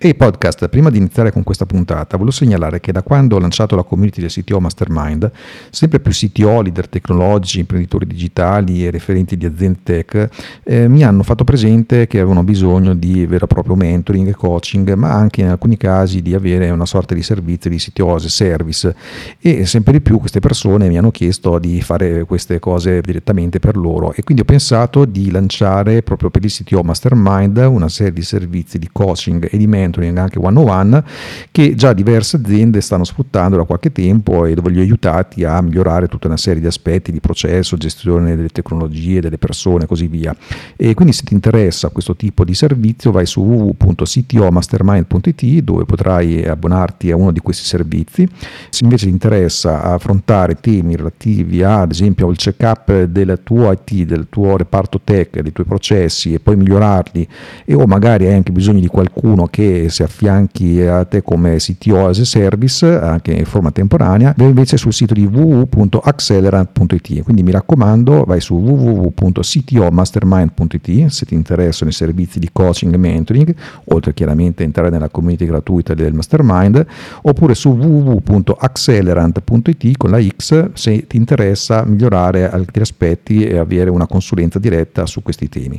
Ehi podcast, prima di iniziare con questa puntata, volevo segnalare che da quando ho lanciato la community del CTO Mastermind, sempre più CTO, leader tecnologici, imprenditori digitali e referenti di aziende tech eh, mi hanno fatto presente che avevano bisogno di vero e proprio mentoring e coaching, ma anche in alcuni casi di avere una sorta di servizio di CTO as a service. E sempre di più queste persone mi hanno chiesto di fare queste cose direttamente per loro. E quindi ho pensato di lanciare proprio per il CTO Mastermind una serie di servizi di coaching e di mentoring mentoring anche one on one che già diverse aziende stanno sfruttando da qualche tempo e dove li ho aiutati a migliorare tutta una serie di aspetti di processo, gestione delle tecnologie, delle persone e così via. E quindi se ti interessa questo tipo di servizio vai su www.ctomastermind.it dove potrai abbonarti a uno di questi servizi. Se invece ti interessa affrontare temi relativi a, ad esempio al check-up del tuo IT, del tuo reparto tech, dei tuoi processi e poi migliorarli e o magari hai anche bisogno di qualcuno che si affianchi a te come CTO as a service anche in forma temporanea, vai invece sul sito di www.accelerant.it. Quindi mi raccomando, vai su www.ctomastermind.it se ti interessano i servizi di coaching e mentoring, oltre chiaramente a entrare nella community gratuita del mastermind, oppure su www.accelerant.it con la X se ti interessa migliorare altri aspetti e avere una consulenza diretta su questi temi.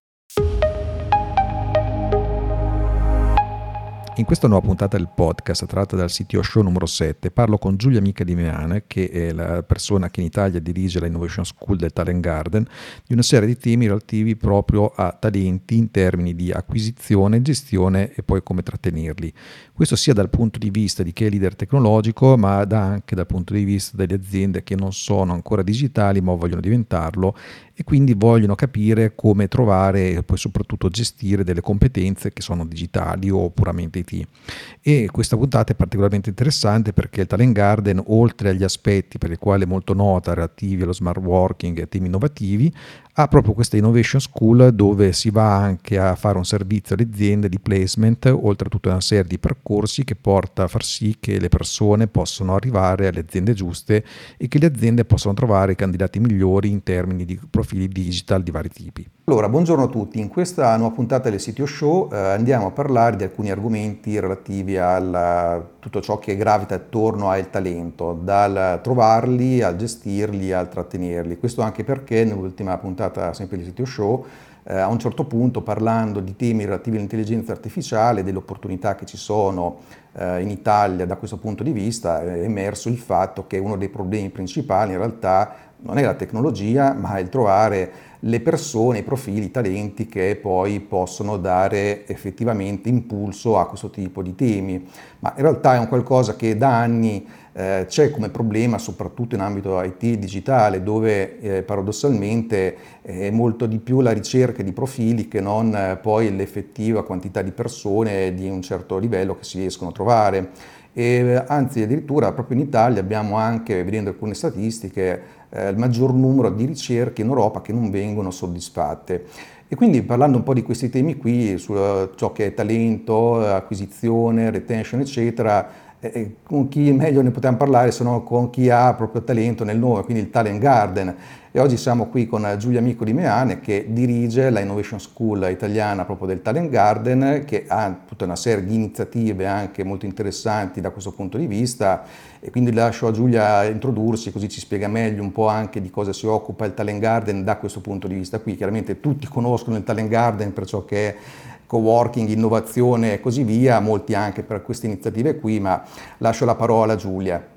In questa nuova puntata del podcast, tratta dal CTO Show numero 7, parlo con Giulia Mica di Meane, che è la persona che in Italia dirige la Innovation School del Talent Garden, di una serie di temi relativi proprio a talenti in termini di acquisizione, gestione e poi come trattenerli. Questo sia dal punto di vista di chi è leader tecnologico, ma anche dal punto di vista delle aziende che non sono ancora digitali ma vogliono diventarlo e quindi vogliono capire come trovare e poi soprattutto gestire delle competenze che sono digitali o puramente IT. E questa puntata è particolarmente interessante perché il Talent Garden, oltre agli aspetti per i quali è molto nota relativi allo smart working e temi innovativi, ha proprio questa Innovation School dove si va anche a fare un servizio alle aziende di placement, oltre a tutta una serie di percorsi che porta a far sì che le persone possano arrivare alle aziende giuste e che le aziende possano trovare i candidati migliori in termini di profili digital di vari tipi. Allora, buongiorno a tutti. In questa nuova puntata del Sitio Show eh, andiamo a parlare di alcuni argomenti relativi a tutto ciò che gravita attorno al talento, dal trovarli al gestirli al trattenerli. Questo anche perché nell'ultima puntata sempre di Sitio Show, eh, a un certo punto parlando di temi relativi all'intelligenza artificiale, delle opportunità che ci sono eh, in Italia da questo punto di vista, è emerso il fatto che uno dei problemi principali in realtà non è la tecnologia, ma è il trovare le persone, i profili, i talenti che poi possono dare effettivamente impulso a questo tipo di temi. Ma in realtà è un qualcosa che da anni eh, c'è come problema soprattutto in ambito IT digitale dove eh, paradossalmente è molto di più la ricerca di profili che non eh, poi l'effettiva quantità di persone di un certo livello che si riescono a trovare. E, anzi addirittura proprio in Italia abbiamo anche, vedendo alcune statistiche, eh, il maggior numero di ricerche in Europa che non vengono soddisfatte. E quindi parlando un po' di questi temi qui, su ciò che è talento, acquisizione, retention, eccetera, eh, con chi meglio ne possiamo parlare se non con chi ha proprio talento nel nome, quindi il Talent Garden. E oggi siamo qui con Giulia Amico di Meane che dirige la Innovation School italiana proprio del Talent Garden, che ha tutta una serie di iniziative anche molto interessanti da questo punto di vista. E quindi lascio a Giulia introdursi così ci spiega meglio un po' anche di cosa si occupa il Talent Garden da questo punto di vista qui. Chiaramente tutti conoscono il Talent Garden per ciò che è co-working, innovazione e così via, molti anche per queste iniziative qui, ma lascio la parola a Giulia.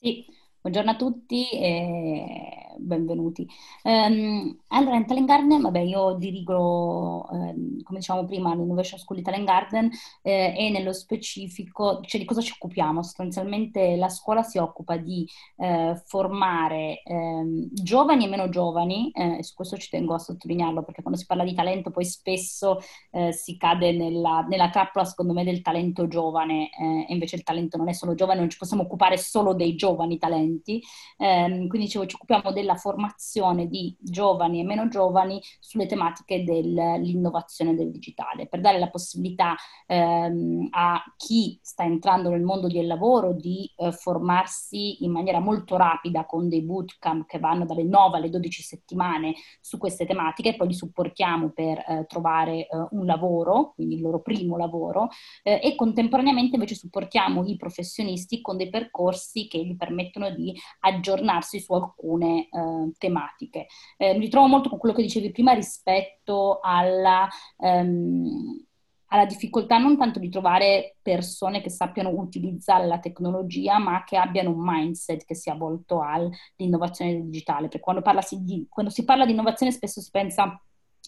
Sì, buongiorno a tutti. E benvenuti. Um, allora, in Talent Garden, vabbè, io dirigo, eh, come diciamo prima, l'Innovation School di Talent Garden eh, e nello specifico, cioè di cosa ci occupiamo? Sostanzialmente la scuola si occupa di eh, formare ehm, giovani e meno giovani, eh, e su questo ci tengo a sottolinearlo perché quando si parla di talento poi spesso eh, si cade nella, nella, trappola, secondo me, del talento giovane, eh, e invece il talento non è solo giovane, non ci possiamo occupare solo dei giovani talenti, ehm, quindi dicevo, ci occupiamo del della formazione di giovani e meno giovani sulle tematiche dell'innovazione del digitale, per dare la possibilità ehm, a chi sta entrando nel mondo del lavoro di eh, formarsi in maniera molto rapida con dei bootcamp che vanno dalle 9 alle 12 settimane su queste tematiche e poi li supportiamo per eh, trovare eh, un lavoro, quindi il loro primo lavoro, eh, e contemporaneamente invece supportiamo i professionisti con dei percorsi che gli permettono di aggiornarsi su alcune eh, tematiche. Eh, mi ritrovo molto con quello che dicevi prima rispetto alla... Um, alla difficoltà non tanto di trovare persone che sappiano utilizzare la tecnologia, ma che abbiano un mindset che sia volto all'innovazione digitale. Perché quando, si, quando si parla di innovazione spesso si pensa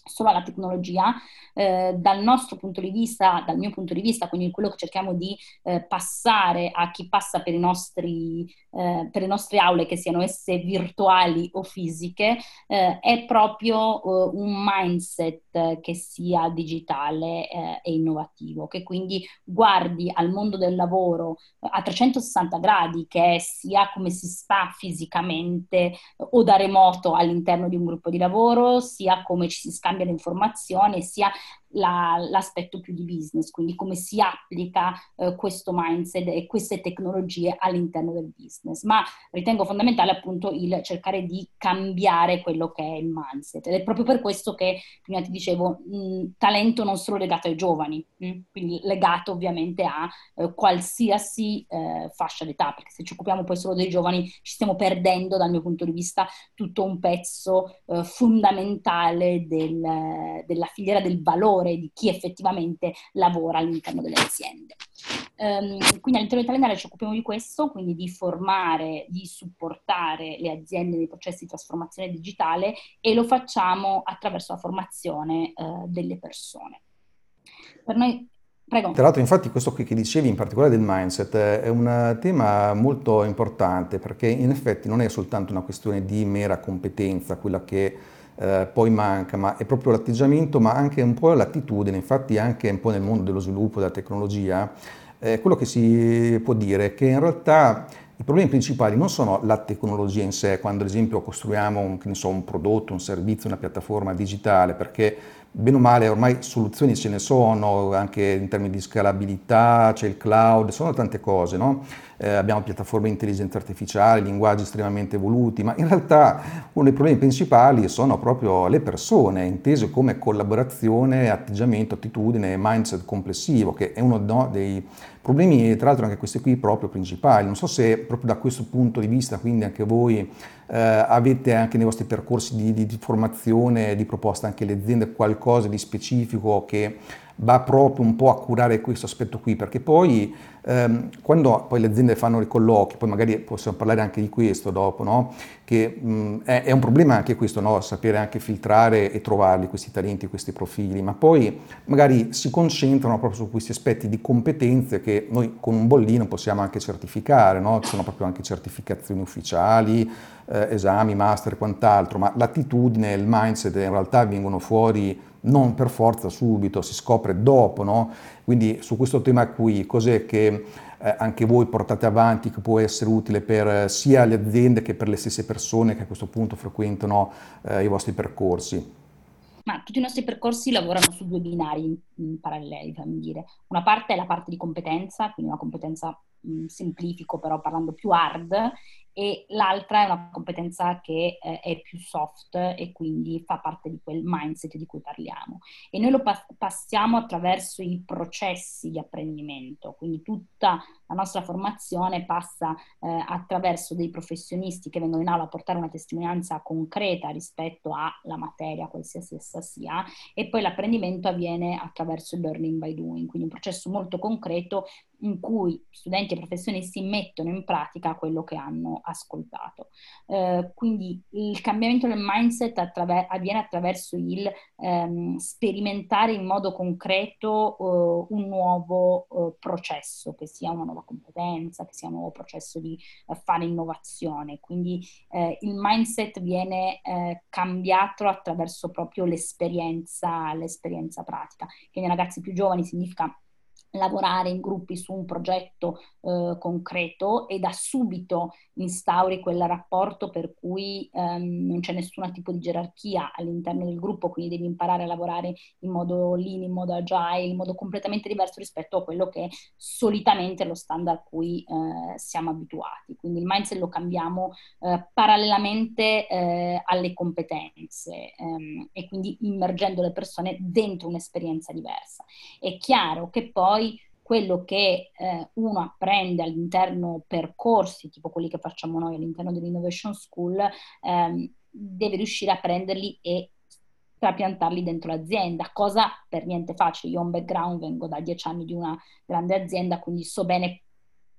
solo alla tecnologia, eh, dal nostro punto di vista, dal mio punto di vista, quindi quello che cerchiamo di eh, passare a chi passa per, nostri, eh, per, le nostre aule, che siano esse virtuali o fisiche, eh, è proprio eh, un mindset che sia digitale eh, e innovativo, che quindi guardi al mondo del lavoro a 360 gradi, che è sia come si sta fisicamente o da remoto all'interno di un gruppo di lavoro, sia come ci si scambia scambia le informazioni, sia la, l'aspetto più di business, quindi come si applica eh, questo mindset e queste tecnologie all'interno del business. Ma ritengo fondamentale appunto il cercare di cambiare quello che è il mindset ed è proprio per questo che prima ti dicevo mh, talento non solo legato ai giovani, mh? quindi legato ovviamente a eh, qualsiasi eh, fascia d'età, perché se ci occupiamo poi solo dei giovani ci stiamo perdendo dal mio punto di vista tutto un pezzo eh, fondamentale del, della filiera del valore valore di chi effettivamente lavora all'interno delle aziende. Um, quindi all'interno di Talendale ci occupiamo di questo, quindi di formare, di supportare le aziende nei processi di trasformazione digitale e lo facciamo attraverso la formazione uh, delle persone. Per noi Prego. Tra l'altro, infatti, questo qui che dicevi, in particolare del mindset, è un tema molto importante perché in effetti non è soltanto una questione di mera competenza, quella che eh, poi manca, ma è proprio l'atteggiamento, ma anche un po' l'attitudine, infatti anche un po' nel mondo dello sviluppo della tecnologia, eh, quello che si può dire è che in realtà i problemi principali non sono la tecnologia in sé, quando ad esempio costruiamo un, so, un prodotto, un servizio, una piattaforma digitale, perché bene o male ormai soluzioni ce ne sono, anche in termini di scalabilità, c'è il cloud, sono tante cose, no? Eh, abbiamo piattaforme di intelligenza artificiale, linguaggi estremamente evoluti, ma in realtà uno dei problemi principali sono proprio le persone, intese come collaborazione, atteggiamento, attitudine, mindset complessivo, che è uno no, dei problemi, tra l'altro anche questi qui proprio principali. Non so se proprio da questo punto di vista, quindi anche voi eh, avete anche nei vostri percorsi di, di, di formazione, di proposta anche le aziende qualcosa di specifico che va proprio un po' a curare questo aspetto qui, perché poi ehm, quando poi le aziende fanno i colloqui, poi magari possiamo parlare anche di questo dopo, no? che mh, è, è, un problema anche questo, no? sapere anche filtrare e trovarli questi talenti, questi profili, ma poi magari si concentrano proprio su questi aspetti di competenze che noi con un bollino possiamo anche certificare, no? ci sono proprio anche certificazioni ufficiali, eh, esami, master e quant'altro, ma l'attitudine il mindset in realtà vengono fuori non per forza subito, si scopre dopo, no? Quindi su questo tema qui, cos'è che eh, anche voi portate avanti che può essere utile per eh, sia le aziende che per le stesse persone che a questo punto frequentano eh, i vostri percorsi? Ma tutti i nostri percorsi lavorano su due binari in, in paralleli, fammi dire. Una parte è la parte di competenza, quindi una competenza semplifico, però parlando più hard, e l'altra è una competenza che eh, è più soft e quindi fa parte di quel mindset di cui parliamo. E noi lo pa- passiamo attraverso i processi di apprendimento, quindi tutta la nostra formazione passa eh, attraverso dei professionisti che vengono in aula a portare una testimonianza concreta rispetto alla materia, qualsiasi essa sia, e poi l'apprendimento avviene attraverso il learning by doing, quindi un processo molto concreto in cui studenti e professionisti mettono in pratica quello che hanno ascoltato. Eh, quindi il cambiamento del mindset attraver- avviene attraverso il ehm, sperimentare in modo concreto eh, un nuovo eh, processo, che sia una competenza, che sia un nuovo processo di eh, fare innovazione. Quindi eh, il mindset viene eh, cambiato attraverso proprio l'esperienza, l'esperienza pratica, che nei ragazzi più giovani significa lavorare in gruppi su un progetto eh, concreto e da subito instauri quel rapporto per cui ehm, non c'è nessun tipo di gerarchia all'interno del gruppo, quindi devi imparare a lavorare in modo lean, in modo agile, in modo completamente diverso rispetto a quello che solitamente è lo standard a cui eh, siamo abituati. Quindi il mindset lo cambiamo eh, parallelamente eh, alle competenze ehm, e quindi immergendo le persone dentro un'esperienza diversa. È chiaro che poi quello che eh, uno apprende all'interno percorsi, tipo quelli che facciamo noi all'interno dell'Innovation School, ehm, deve riuscire a prenderli e trapiantarli dentro l'azienda, cosa per niente facile. Io ho un background, vengo da dieci anni di una grande azienda, quindi so bene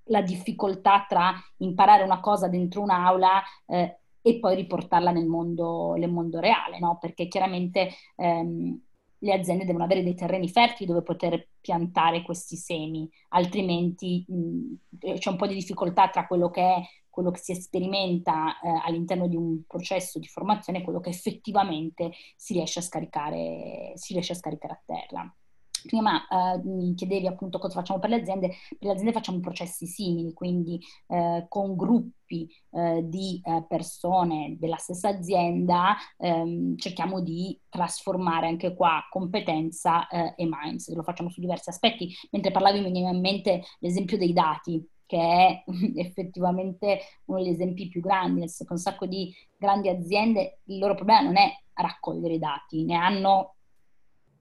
la difficoltà tra imparare una cosa dentro un'aula eh, e poi riportarla nel mondo, nel mondo reale, no? perché chiaramente ehm, le aziende devono avere dei terreni fertili dove poter piantare questi semi, altrimenti mh, c'è un po' di difficoltà tra quello che è quello che si sperimenta eh, all'interno di un processo di formazione e quello che effettivamente si riesce a scaricare, si riesce a, scaricare a terra. Prima eh, mi chiedevi appunto cosa facciamo per le aziende, per le aziende facciamo processi simili, quindi eh, con gruppi eh, di eh, persone della stessa azienda ehm, cerchiamo di trasformare anche qua competenza eh, e mindset, lo facciamo su diversi aspetti. Mentre parlavi mi veniva in mente l'esempio dei dati, che è effettivamente uno degli esempi più grandi, nel senso che un sacco di grandi aziende, il loro problema non è raccogliere i dati, ne hanno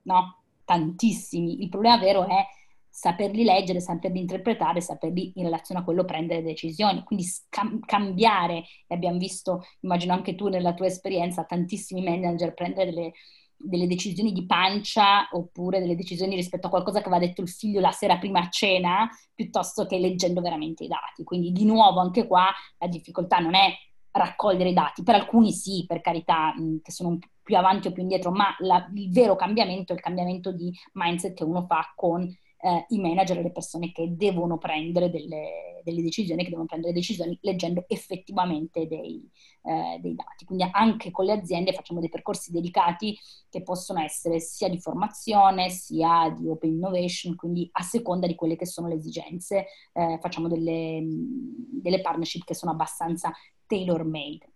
no, tantissimi. Il problema vero è saperli leggere, saperli interpretare, saperli in relazione a quello prendere decisioni, quindi scam- cambiare, e abbiamo visto, immagino anche tu nella tua esperienza, tantissimi manager prendere delle, delle decisioni di pancia oppure delle decisioni rispetto a qualcosa che aveva detto il figlio la sera prima a cena, piuttosto che leggendo veramente i dati. Quindi di nuovo anche qua la difficoltà non è raccogliere dati, per alcuni sì, per carità, mh, che sono un più avanti o più indietro, ma la, il vero cambiamento è il cambiamento di mindset che uno fa con eh, i manager e le persone che devono prendere delle, delle, decisioni, che devono prendere decisioni leggendo effettivamente dei, eh, dei, dati. Quindi anche con le aziende facciamo dei percorsi dedicati che possono essere sia di formazione sia di open innovation, quindi a seconda di quelle che sono le esigenze eh, facciamo delle, delle partnership che sono abbastanza tailor made.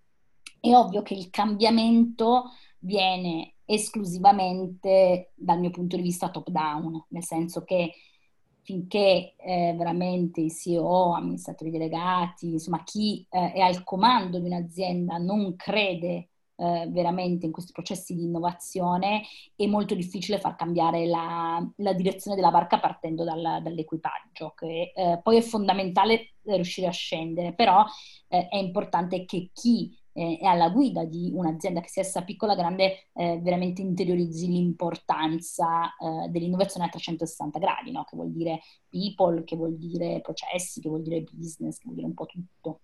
È ovvio che il cambiamento viene esclusivamente dal mio punto di vista top down, nel senso che finché eh, veramente i CEO, amministratori delegati, insomma chi eh, è al comando di un'azienda non crede eh, veramente in questi processi di innovazione, è molto difficile far cambiare la, la direzione della barca partendo dal, dall'equipaggio, che eh, poi è fondamentale riuscire a scendere, però eh, è importante che chi eh, e alla guida di un'azienda che sia essa piccola o grande eh, veramente interiorizzi l'importanza eh, dell'innovazione a 360 gradi, no? che vuol dire people, che vuol dire processi, che vuol dire business, che vuol dire un po' tutto.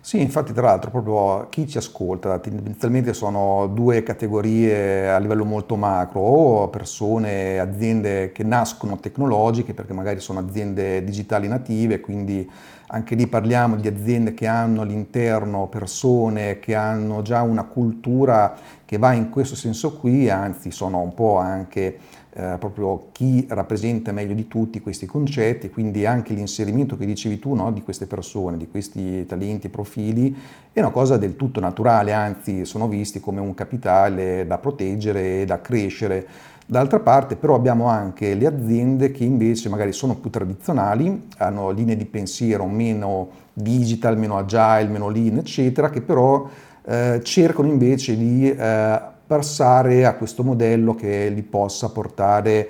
Sì, infatti tra l'altro proprio chi ci ascolta, tendenzialmente sono due categorie a livello molto macro, o persone, aziende che nascono tecnologiche perché magari sono aziende digitali native, quindi anche lì parliamo di aziende che hanno all'interno persone che hanno già una cultura che va in questo senso qui, anzi sono un po' anche eh, proprio chi rappresenta meglio di tutti questi concetti, quindi anche l'inserimento che dicevi tu no, di queste persone, di questi talenti profili, è una cosa del tutto naturale, anzi sono visti come un capitale da proteggere e da crescere. D'altra parte però abbiamo anche le aziende che invece magari sono più tradizionali, hanno linee di pensiero meno digital, meno agile, meno lean, eccetera, che però eh, cercano invece di eh, passare a questo modello che li possa portare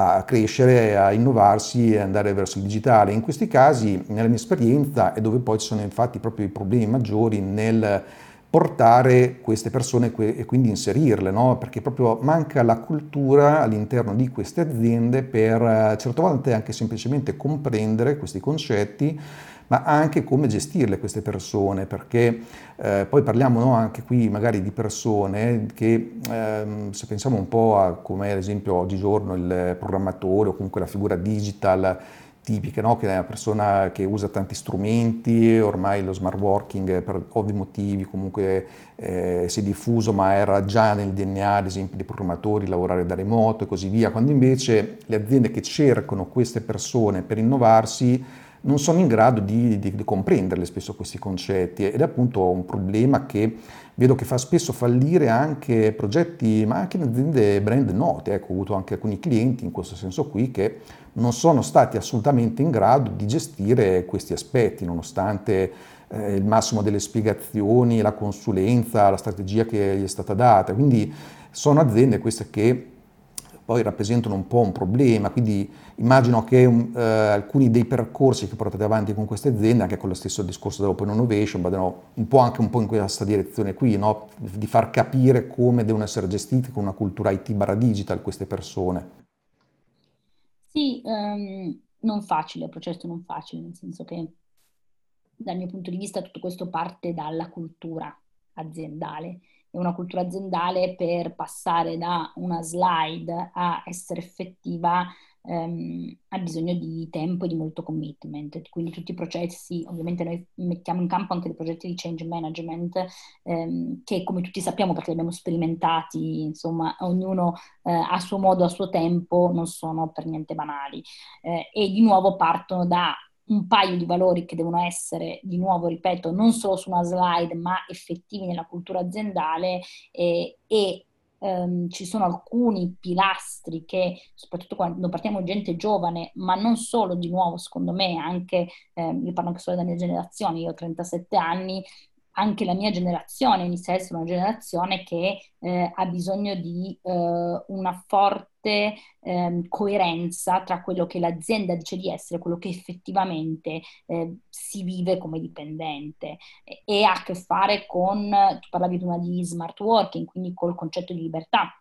a crescere, a innovarsi e andare verso il digitale. In questi casi, nella mia esperienza, è dove poi ci sono infatti proprio i problemi maggiori nel portare queste persone e quindi inserirle, no? perché proprio manca la cultura all'interno di queste aziende per eh, certe volte anche semplicemente comprendere questi concetti ma anche come gestirle queste persone, perché eh, poi parliamo no, anche qui magari di persone che ehm, se pensiamo un po' a come ad esempio oggigiorno il programmatore o comunque la figura digital tipiche, no? che è una persona che usa tanti strumenti, ormai lo smart working per ovvi motivi comunque eh, si è diffuso, ma era già nel DNA, ad esempio, dei programmatori, lavorare da remoto e così via, quando invece le aziende che cercano queste persone per innovarsi non sono in grado di, di, di comprenderle spesso questi concetti ed è appunto un problema che vedo che fa spesso fallire anche progetti, ma anche aziende brand note. Ecco, ho avuto anche alcuni clienti in questo senso qui che non sono stati assolutamente in grado di gestire questi aspetti, nonostante eh, il massimo delle spiegazioni, la consulenza, la strategia che gli è stata data. Quindi sono aziende queste che poi rappresentano un po' un problema, quindi immagino che um, eh, alcuni dei percorsi che portate avanti con queste aziende, anche con lo stesso discorso dell'open innovation, vadano un po' anche un po' in questa direzione qui, no? di far capire come devono essere gestite con una cultura IT barra digital queste persone. Sì, um, non facile, il processo non facile, nel senso che dal mio punto di vista tutto questo parte dalla cultura aziendale e una cultura aziendale per passare da una slide a essere effettiva ehm, ha bisogno di tempo e di molto commitment. Quindi tutti i processi, ovviamente noi mettiamo in campo anche dei progetti di change management ehm, che come tutti sappiamo perché li abbiamo sperimentati, insomma ognuno eh, a suo modo, a suo tempo, non sono per niente banali. Eh, e di nuovo partono da un paio di valori che devono essere, di nuovo, ripeto, non solo su una slide, ma effettivi nella cultura aziendale e, e um, ci sono alcuni pilastri che, soprattutto quando partiamo gente giovane, ma non solo, di nuovo, secondo me, anche, eh, io parlo anche solo della mia generazione, io ho 37 anni, anche la mia generazione inizia a essere una generazione che eh, ha bisogno di eh, una forte eh, coerenza tra quello che l'azienda dice di essere e quello che effettivamente eh, si vive come dipendente e, e ha a che fare con, tu parlavi prima di smart working, quindi col concetto di libertà.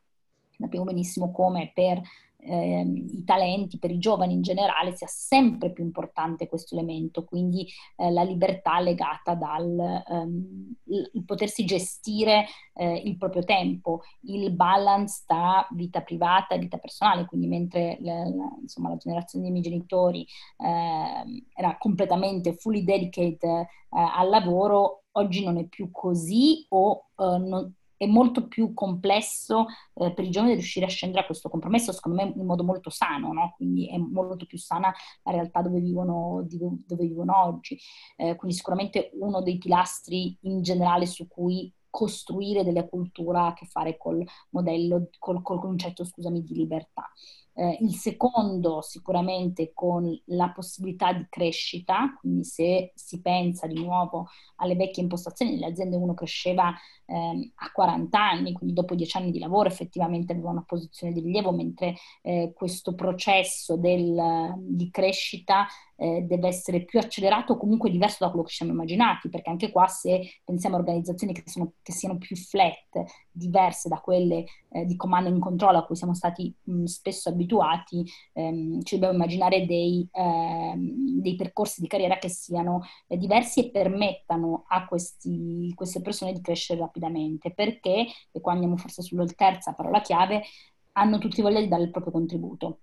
Sappiamo benissimo come per eh, i talenti, per i giovani in generale, sia sempre più importante questo elemento, quindi eh, la libertà legata dal um, il potersi gestire eh, il proprio tempo, il balance tra vita privata e vita personale, quindi mentre la, insomma, la generazione dei miei genitori ehm, era completamente fully dedicated eh, al lavoro, oggi non è più così o uh, non, è molto più complesso eh, per i giovani riuscire a scendere a questo compromesso, secondo me in modo molto sano, no? quindi è molto più sana la realtà dove vivono, dove vivono oggi. Eh, quindi sicuramente uno dei pilastri in generale su cui costruire delle culture ha a che fare col modello, col, col concetto, scusami, di libertà. Eh, il secondo sicuramente con la possibilità di crescita, quindi se si pensa di nuovo alle vecchie impostazioni, nelle aziende uno cresceva eh, a 40 anni, quindi dopo 10 anni di lavoro effettivamente aveva una posizione di rilievo, mentre eh, questo processo del, di crescita eh, deve essere più accelerato o comunque diverso da quello che ci siamo immaginati, perché anche qua se pensiamo a organizzazioni che, sono, che siano più flat, diverse da quelle eh, di comando and control a cui siamo stati mh, spesso abituati, ehm, ci dobbiamo immaginare dei, ehm, dei, percorsi di carriera che siano eh, diversi e permettano a questi, queste persone di crescere rapidamente, perché, e qua andiamo forse sulla terza parola chiave, hanno tutti voglia di dare il proprio contributo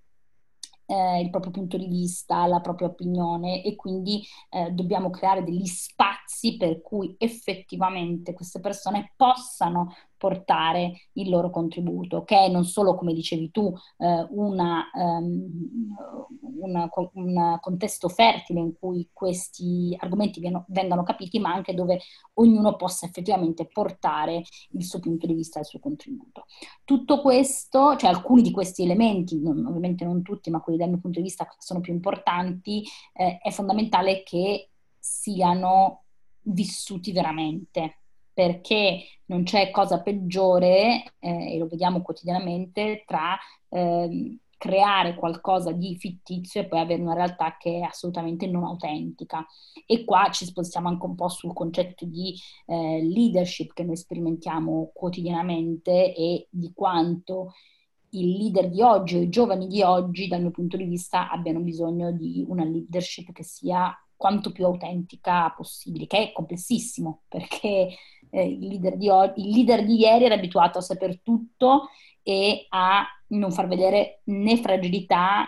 eh, il proprio punto di vista, la propria opinione e quindi eh, dobbiamo creare degli spazi per cui effettivamente queste persone possano portare il loro contributo, che è non solo, come dicevi tu, eh, una, um, una, un contesto fertile in cui questi argomenti vieno, vengano capiti, ma anche dove ognuno possa effettivamente portare il suo punto di vista il suo contributo. Tutto questo, cioè alcuni di questi elementi, non, ovviamente non tutti, ma quelli dal mio punto di vista sono più importanti, eh, è fondamentale che siano vissuti veramente perché non c'è cosa peggiore, eh, e lo vediamo quotidianamente, tra eh, creare qualcosa di fittizio e poi avere una realtà che è assolutamente non autentica. E qua ci spostiamo anche un po' sul concetto di eh, leadership che noi sperimentiamo quotidianamente e di quanto i leader di oggi o i giovani di oggi, dal mio punto di vista, abbiano bisogno di una leadership che sia quanto più autentica possibile, che è complessissimo perché eh, il, leader di il leader di ieri era abituato a sapere tutto e a non far vedere né fragilità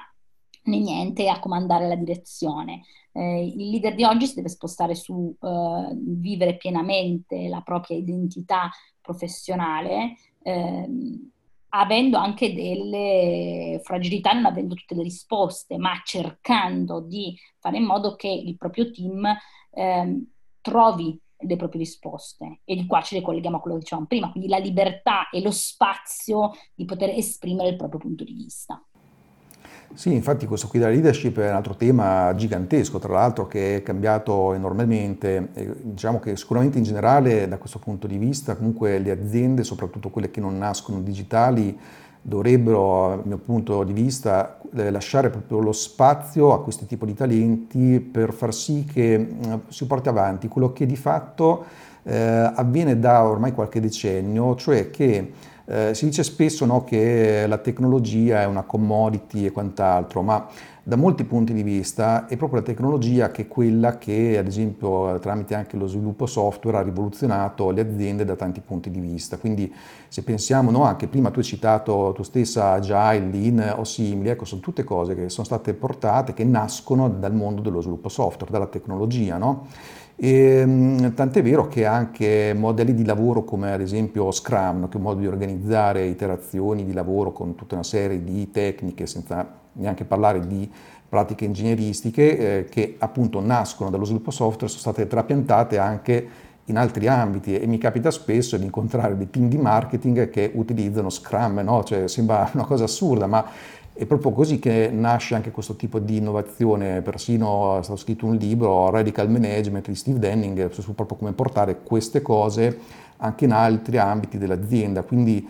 né niente a comandare la direzione. Eh, il leader di oggi si deve spostare su eh, vivere pienamente la propria identità professionale, ehm, avendo anche delle fragilità, non avendo tutte le risposte, ma cercando di fare in modo che il proprio team ehm, trovi le proprie risposte e di qua ci ricolleghiamo a quello che dicevamo prima, quindi la libertà e lo spazio di poter esprimere il proprio punto di vista. Sì, infatti questo qui della leadership è un altro tema gigantesco, tra l'altro che è cambiato enormemente. diciamo che sicuramente in generale da questo punto di vista comunque le aziende, soprattutto quelle che non nascono digitali, dovrebbero, dal mio punto di vista, eh, lasciare proprio lo spazio a questo tipo di talenti per far sì che si porti avanti. Quello che di fatto eh, avviene da ormai qualche decennio, cioè che eh, si dice spesso no, che la tecnologia è una commodity e quant'altro, ma da molti punti di vista è proprio la tecnologia che è quella che, ad esempio, tramite anche lo sviluppo software ha rivoluzionato le aziende da tanti punti di vista. Quindi se pensiamo, no, anche prima tu hai citato tu stessa Agile, Lean o simili, ecco, sono tutte cose che sono state portate, che nascono dal mondo dello sviluppo software, dalla tecnologia, no? E, ehm, tant'è vero che anche modelli di lavoro come ad esempio Scrum, che è un modo di organizzare iterazioni di lavoro con tutta una serie di tecniche, senza neanche parlare di pratiche ingegneristiche, eh, che appunto nascono dallo sviluppo software, sono state trapiantate anche in altri ambiti e mi capita spesso di incontrare dei team di marketing che utilizzano Scrum, no? cioè, sembra una cosa assurda, ma è proprio così che nasce anche questo tipo di innovazione, persino è stato scritto un libro, Radical Management di Steve Denning, su proprio come portare queste cose anche in altri ambiti dell'azienda, quindi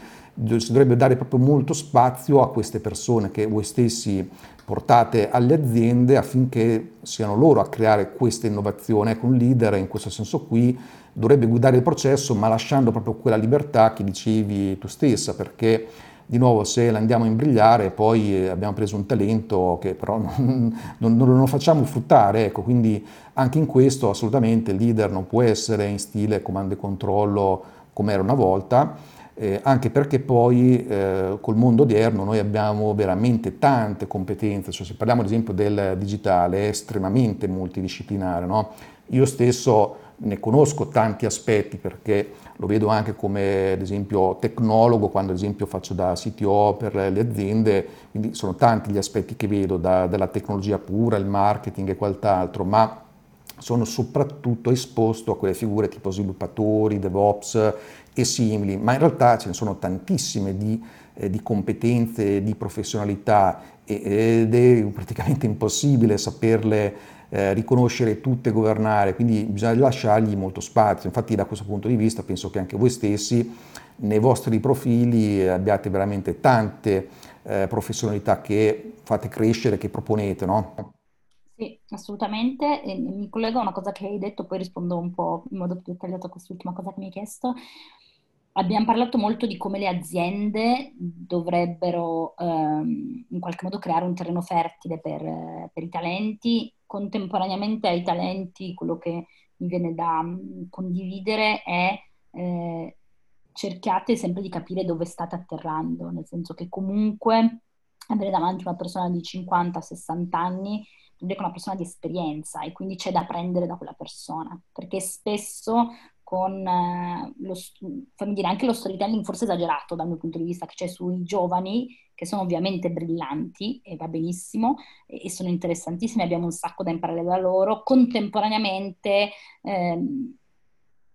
si dovrebbe dare proprio molto spazio a queste persone che voi stessi portate alle aziende affinché siano loro a creare questa innovazione. Ecco, un leader in questo senso qui dovrebbe guidare il processo, ma lasciando proprio quella libertà che dicevi tu stessa, perché di nuovo se la andiamo a imbrigliare poi eh, abbiamo preso un talento che però non, non, non lo facciamo fruttare, ecco, quindi anche in questo assolutamente il leader non può essere in stile comando e controllo come era una volta, eh, anche perché poi eh, col mondo odierno noi abbiamo veramente tante competenze, cioè se parliamo ad esempio del digitale è estremamente multidisciplinare, no? io stesso ne conosco tanti aspetti perché lo vedo anche come ad esempio tecnologo quando ad esempio faccio da CTO per le aziende, quindi sono tanti gli aspetti che vedo da, dalla tecnologia pura, il marketing e quant'altro, ma sono soprattutto esposto a quelle figure tipo sviluppatori, DevOps e simili, ma in realtà ce ne sono tantissime di, eh, di competenze, di professionalità ed è praticamente impossibile saperle eh, riconoscere tutte e governare, quindi bisogna lasciargli molto spazio. Infatti da questo punto di vista penso che anche voi stessi nei vostri profili abbiate veramente tante eh, professionalità che fate crescere, che proponete, no? Sì, assolutamente. E mi collego a una cosa che hai detto, poi rispondo un po' in modo più dettagliato a quest'ultima cosa che mi hai chiesto. Abbiamo parlato molto di come le aziende dovrebbero ehm, in qualche modo creare un terreno fertile per, per, i talenti. Contemporaneamente ai talenti, quello che mi viene da um, condividere è eh, cerchiate sempre di capire dove state atterrando, nel senso che comunque avere davanti una persona di 50-60 anni è una persona di esperienza e quindi c'è da prendere da quella persona, perché spesso con eh, lo, fammi dire, anche lo storytelling forse esagerato dal mio punto di vista che c'è sui giovani che sono ovviamente brillanti e va benissimo e, e sono interessantissimi, abbiamo un sacco da imparare da loro, contemporaneamente ehm,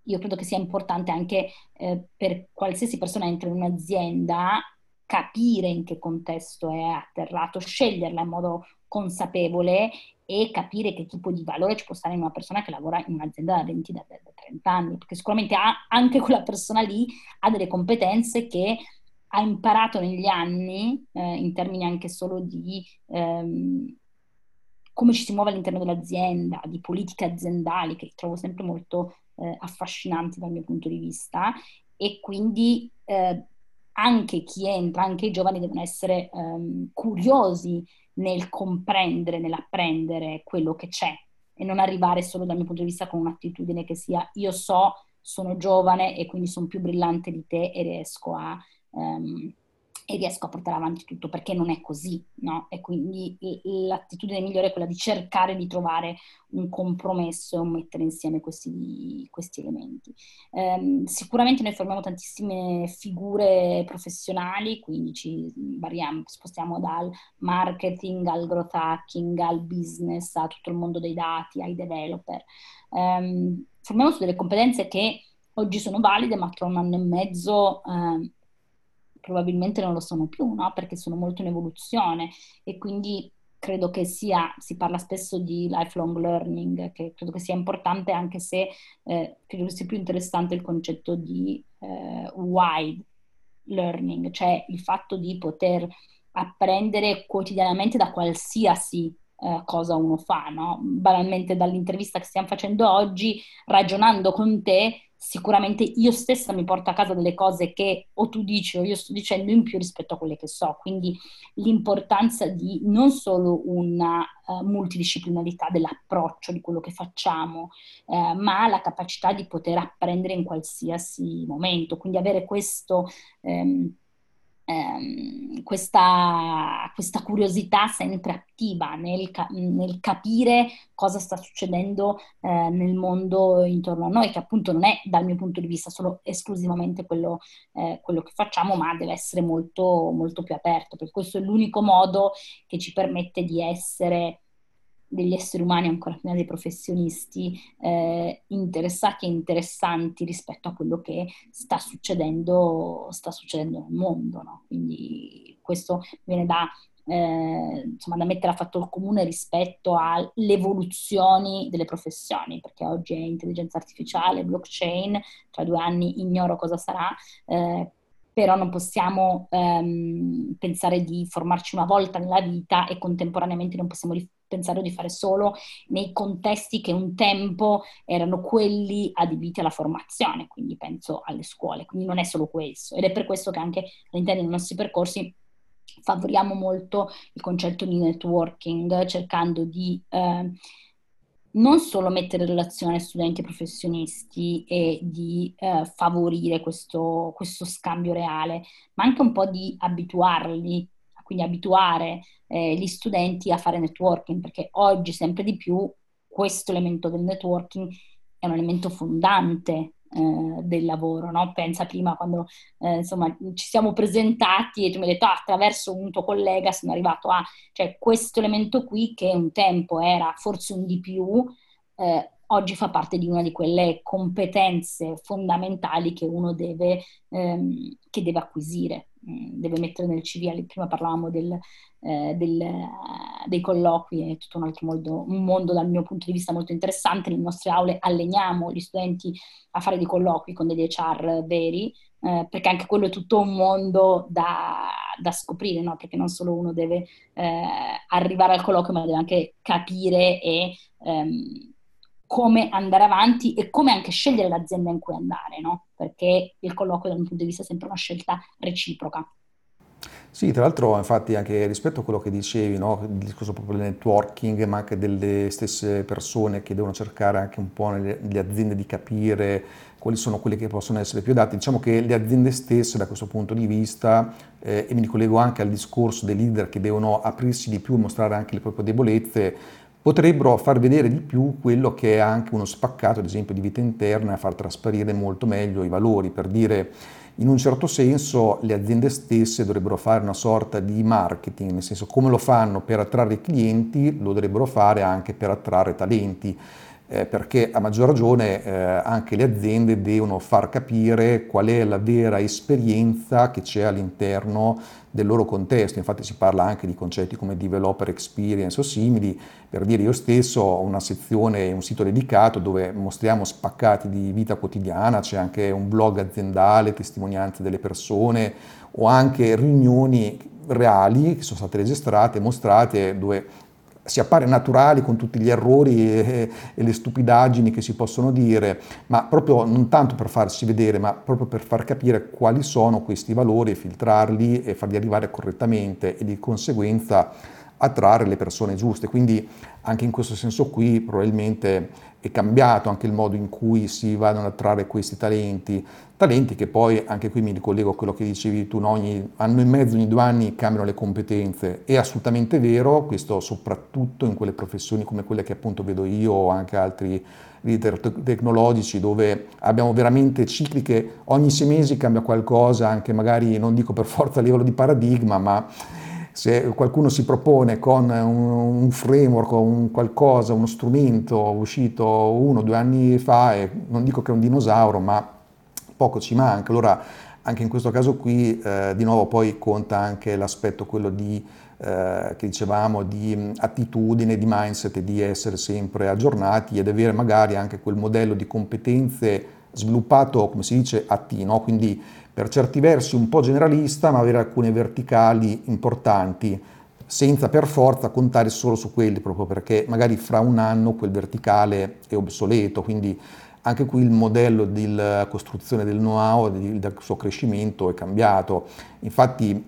io credo che sia importante anche eh, per qualsiasi persona entra in un'azienda capire in che contesto è atterrato, sceglierla in modo consapevole e capire che tipo di valore ci può stare in una persona che lavora in un'azienda da 20, da, da 30 anni, perché sicuramente ha, anche quella persona lì ha delle competenze che ha imparato negli anni, eh, in termini anche solo di ehm, come ci si muove all'interno dell'azienda, di politiche aziendali, che trovo sempre molto eh, affascinanti dal mio punto di vista, e quindi eh, anche chi entra, anche i giovani devono essere ehm, curiosi nel comprendere, nell'apprendere quello che c'è e non arrivare solo dal mio punto di vista con un'attitudine che sia io so, sono giovane e quindi sono più brillante di te e riesco a, um, e riesco a portare avanti tutto perché non è così, no? E quindi l'attitudine migliore è quella di cercare di trovare un compromesso e un mettere insieme questi, questi elementi. Um, sicuramente noi formiamo tantissime figure professionali, quindi ci variamo, spostiamo dal marketing al growth hacking, al business, a tutto il mondo dei dati, ai developer. Um, formiamo su delle competenze che oggi sono valide, ma tra un anno e mezzo... Um, probabilmente non lo sono più, no? Perché sono molto in evoluzione e quindi credo che sia, si parla spesso di lifelong learning, che credo che sia importante anche se eh, credo sia più interessante il concetto di eh, wide learning, cioè il fatto di poter apprendere quotidianamente da qualsiasi eh, cosa uno fa, no? Banalmente dall'intervista che stiamo facendo oggi, ragionando con te, sicuramente io stessa mi porto a casa delle cose che o tu dici o io sto dicendo in più rispetto a quelle che so. Quindi l'importanza di non solo una uh, multidisciplinarità dell'approccio di quello che facciamo, uh, ma la capacità di poter apprendere in qualsiasi momento. Quindi avere questo... Um, ehm, questa, questa, curiosità sempre attiva nel, nel, capire cosa sta succedendo eh, nel mondo intorno a noi, che appunto non è dal mio punto di vista solo esclusivamente quello, eh, quello che facciamo, ma deve essere molto, molto più aperto, perché questo è l'unico modo che ci permette di essere degli esseri umani, ancora prima dei professionisti, eh, interessati e interessanti rispetto a quello che sta succedendo, sta succedendo nel mondo. No? Quindi questo viene da, eh, insomma, da mettere a fattor comune rispetto alle evoluzioni delle professioni, perché oggi è intelligenza artificiale, blockchain, tra due anni ignoro cosa sarà. Eh, però non possiamo ehm, pensare di formarci una volta nella vita e contemporaneamente non possiamo pensare di fare solo nei contesti che un tempo erano quelli adibiti alla formazione, quindi penso alle scuole, quindi non è solo questo. Ed è per questo che anche all'interno dei nostri percorsi favoriamo molto il concetto di networking, cercando di eh, non solo mettere in relazione studenti e professionisti e di eh, favorire questo, questo, scambio reale, ma anche un po' di abituarli quindi abituare eh, gli studenti a fare networking, perché oggi sempre di più questo elemento del networking è un elemento fondante eh, del lavoro, no? Pensa prima quando eh, insomma ci siamo presentati e tu mi hai detto ah, attraverso un tuo collega sono arrivato a, cioè questo elemento qui che un tempo era forse un di più, eh, oggi fa parte di una di quelle competenze fondamentali che uno deve, ehm, che deve acquisire. Deve mettere nel CV, prima parlavamo del, eh, del, dei colloqui, è tutto un altro mondo, un mondo dal mio punto di vista molto interessante, nelle nostre aule alleniamo gli studenti a fare dei colloqui con degli HR veri, eh, perché anche quello è tutto un mondo da, da scoprire, no? perché non solo uno deve eh, arrivare al colloquio, ma deve anche capire e ehm, come andare avanti e come anche scegliere l'azienda in cui andare, no? Perché il colloquio dal mio punto di vista è sempre una scelta reciproca. Sì, tra l'altro infatti anche rispetto a quello che dicevi, no? il discorso proprio del networking, ma anche delle stesse persone che devono cercare anche un po' nelle, nelle aziende di capire quali sono quelle che possono essere più adatte. Diciamo che le aziende stesse da questo punto di vista, eh, e mi ricollego anche al discorso dei leader che devono aprirsi di più e mostrare anche le proprie debolezze, potrebbero far vedere di più quello che è anche uno spaccato, ad esempio, di vita interna far trasparire molto meglio i valori, per dire in un certo senso le aziende stesse dovrebbero fare una sorta di marketing, nel senso come lo fanno per attrarre clienti, lo dovrebbero fare anche per attrarre talenti eh, perché a maggior ragione eh, anche le aziende devono far capire qual è la vera esperienza che c'è all'interno del loro contesto. Infatti si parla anche di concetti come developer experience o simili, per dire io stesso ho una sezione, un sito dedicato dove mostriamo spaccati di vita quotidiana, c'è anche un blog aziendale, testimonianze delle persone o anche riunioni reali che sono state registrate, mostrate, dove si appare naturali con tutti gli errori e, e, le stupidaggini che si possono dire, ma proprio non tanto per farsi vedere, ma proprio per far capire quali sono questi valori, filtrarli e farli arrivare correttamente e di conseguenza attrarre le persone giuste. Quindi anche in questo senso qui probabilmente è cambiato anche il modo in cui si vanno ad attrarre questi talenti, talenti che poi, anche qui mi ricollego a quello che dicevi tu, no? ogni anno e mezzo, ogni due anni cambiano le competenze, è assolutamente vero, questo soprattutto in quelle professioni come quelle che appunto vedo io o anche altri leader tecnologici dove abbiamo veramente cicli che ogni sei mesi cambia qualcosa, anche magari non dico per forza a livello di paradigma, ma se qualcuno si propone con un, framework un qualcosa, uno strumento uscito uno o due anni fa, non dico che è un dinosauro, ma poco ci manca. Allora anche in questo caso qui eh, di nuovo poi conta anche l'aspetto quello di, eh, che dicevamo di attitudine, di mindset, di essere sempre aggiornati ed avere magari anche quel modello di competenze sviluppato, come si dice, a T, no? quindi per certi versi un po' generalista, ma avere alcune verticali importanti, senza per forza contare solo su quelli, proprio perché magari fra un anno quel verticale è obsoleto, quindi anche qui il modello di costruzione del know-how del suo crescimento è cambiato. Infatti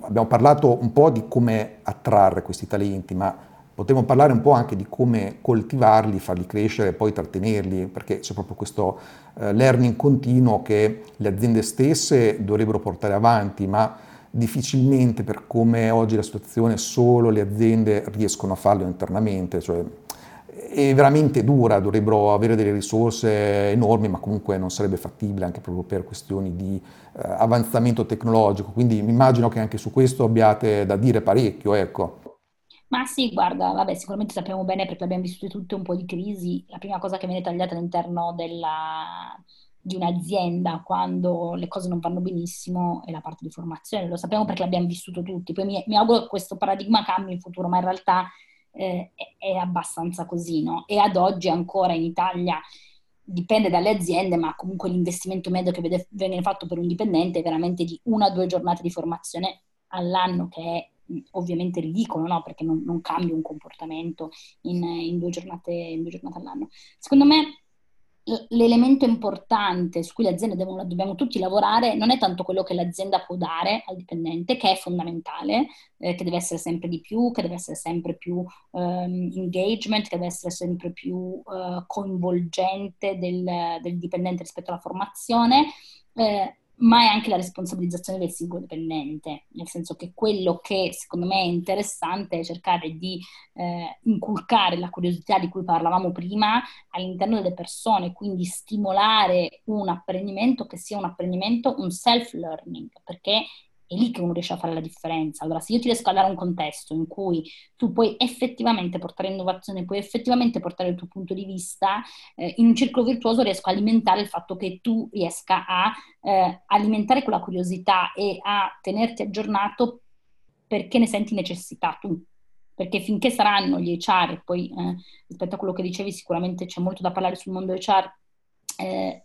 abbiamo parlato un po' di come attrarre questi talenti, ma potremmo parlare un po' anche di come coltivarli, farli crescere e poi trattenerli, perché c'è proprio questo eh, learning continuo che le aziende stesse dovrebbero portare avanti, ma difficilmente per come oggi la situazione solo le aziende riescono a farlo internamente, cioè è veramente dura, dovrebbero avere delle risorse enormi, ma comunque non sarebbe fattibile anche proprio per questioni di eh, avanzamento tecnologico. Quindi mi immagino che anche su questo abbiate da dire parecchio, ecco. Ma sì, guarda, vabbè, sicuramente sappiamo bene perché abbiamo vissuto tutte un po' di crisi. La prima cosa che viene tagliata all'interno della, di un'azienda quando le cose non vanno benissimo è la parte di formazione. Lo sappiamo perché l'abbiamo vissuto tutti. Poi mi, mi auguro che questo paradigma cambi in futuro, ma in realtà eh, è, abbastanza così, no? E ad oggi ancora in Italia dipende dalle aziende, ma comunque l'investimento medio che vede, viene fatto per un dipendente è veramente di una o due giornate di formazione all'anno, che è ovviamente ridicolo, no? Perché non, non cambia un comportamento in, in, due giornate, in due giornate all'anno. Secondo me l'elemento importante su cui le aziende devono, dobbiamo tutti lavorare non è tanto quello che l'azienda può dare al dipendente, che è fondamentale, eh, che deve essere sempre di più, che deve essere sempre più um, engagement, che deve essere sempre più uh, coinvolgente del, del, dipendente rispetto alla formazione, eh, ma è anche la responsabilizzazione del singolo dipendente, nel senso che quello che secondo me è interessante è cercare di eh, inculcare la curiosità di cui parlavamo prima all'interno delle persone, quindi stimolare un apprendimento che sia un apprendimento, un self-learning, perché è lì che uno riesce a fare la differenza. Allora, se io ti riesco a dare un contesto in cui tu puoi effettivamente portare innovazione, puoi effettivamente portare il tuo punto di vista, eh, in un circolo virtuoso riesco a alimentare il fatto che tu riesca a eh, alimentare quella curiosità e a tenerti aggiornato perché ne senti necessità tu. Perché finché saranno gli HR, poi eh, rispetto a quello che dicevi, sicuramente c'è molto da parlare sul mondo HR, eh,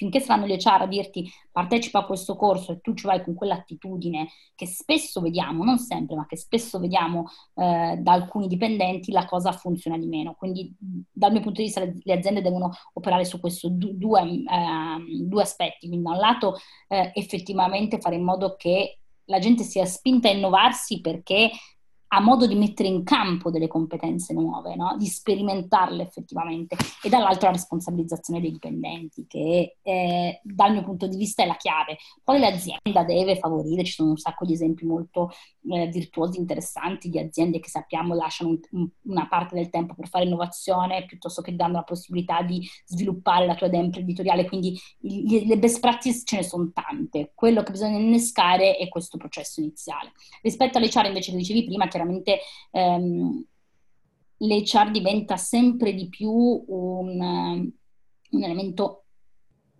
finché saranno gli HR a dirti partecipa a questo corso e tu ci vai con quell'attitudine che spesso vediamo, non sempre, ma che spesso vediamo eh, da alcuni dipendenti, la cosa funziona di meno. Quindi dal mio punto di vista le, aziende devono operare su questi due, eh, due, aspetti. Quindi da un lato eh, effettivamente fare in modo che la gente sia spinta a innovarsi perché ha modo di mettere in campo delle competenze nuove, no? di sperimentarle effettivamente, e dall'altro la responsabilizzazione dei dipendenti, che eh, dal mio punto di vista è la chiave. Poi l'azienda deve favorire, ci sono un sacco di esempi molto eh, virtuosi, interessanti, di aziende che sappiamo lasciano un, una parte del tempo per fare innovazione, piuttosto che danno la possibilità di sviluppare la tua idea imprenditoriale, quindi il, le best practice ce ne sono tante. Quello che bisogna innescare è questo processo iniziale. Rispetto alle all'HR invece che dicevi prima, che chiaramente ehm, l'HR diventa sempre di più un, un elemento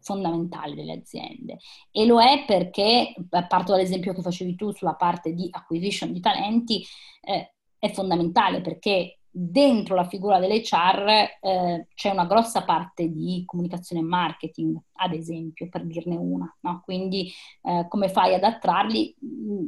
fondamentale delle aziende e lo è perché, parto dall'esempio che facevi tu sulla parte di acquisition di talenti, eh, è fondamentale perché dentro la figura dell'HR eh, c'è una grossa parte di comunicazione e marketing, ad esempio, per dirne una. No? Quindi eh, come fai ad attrarli?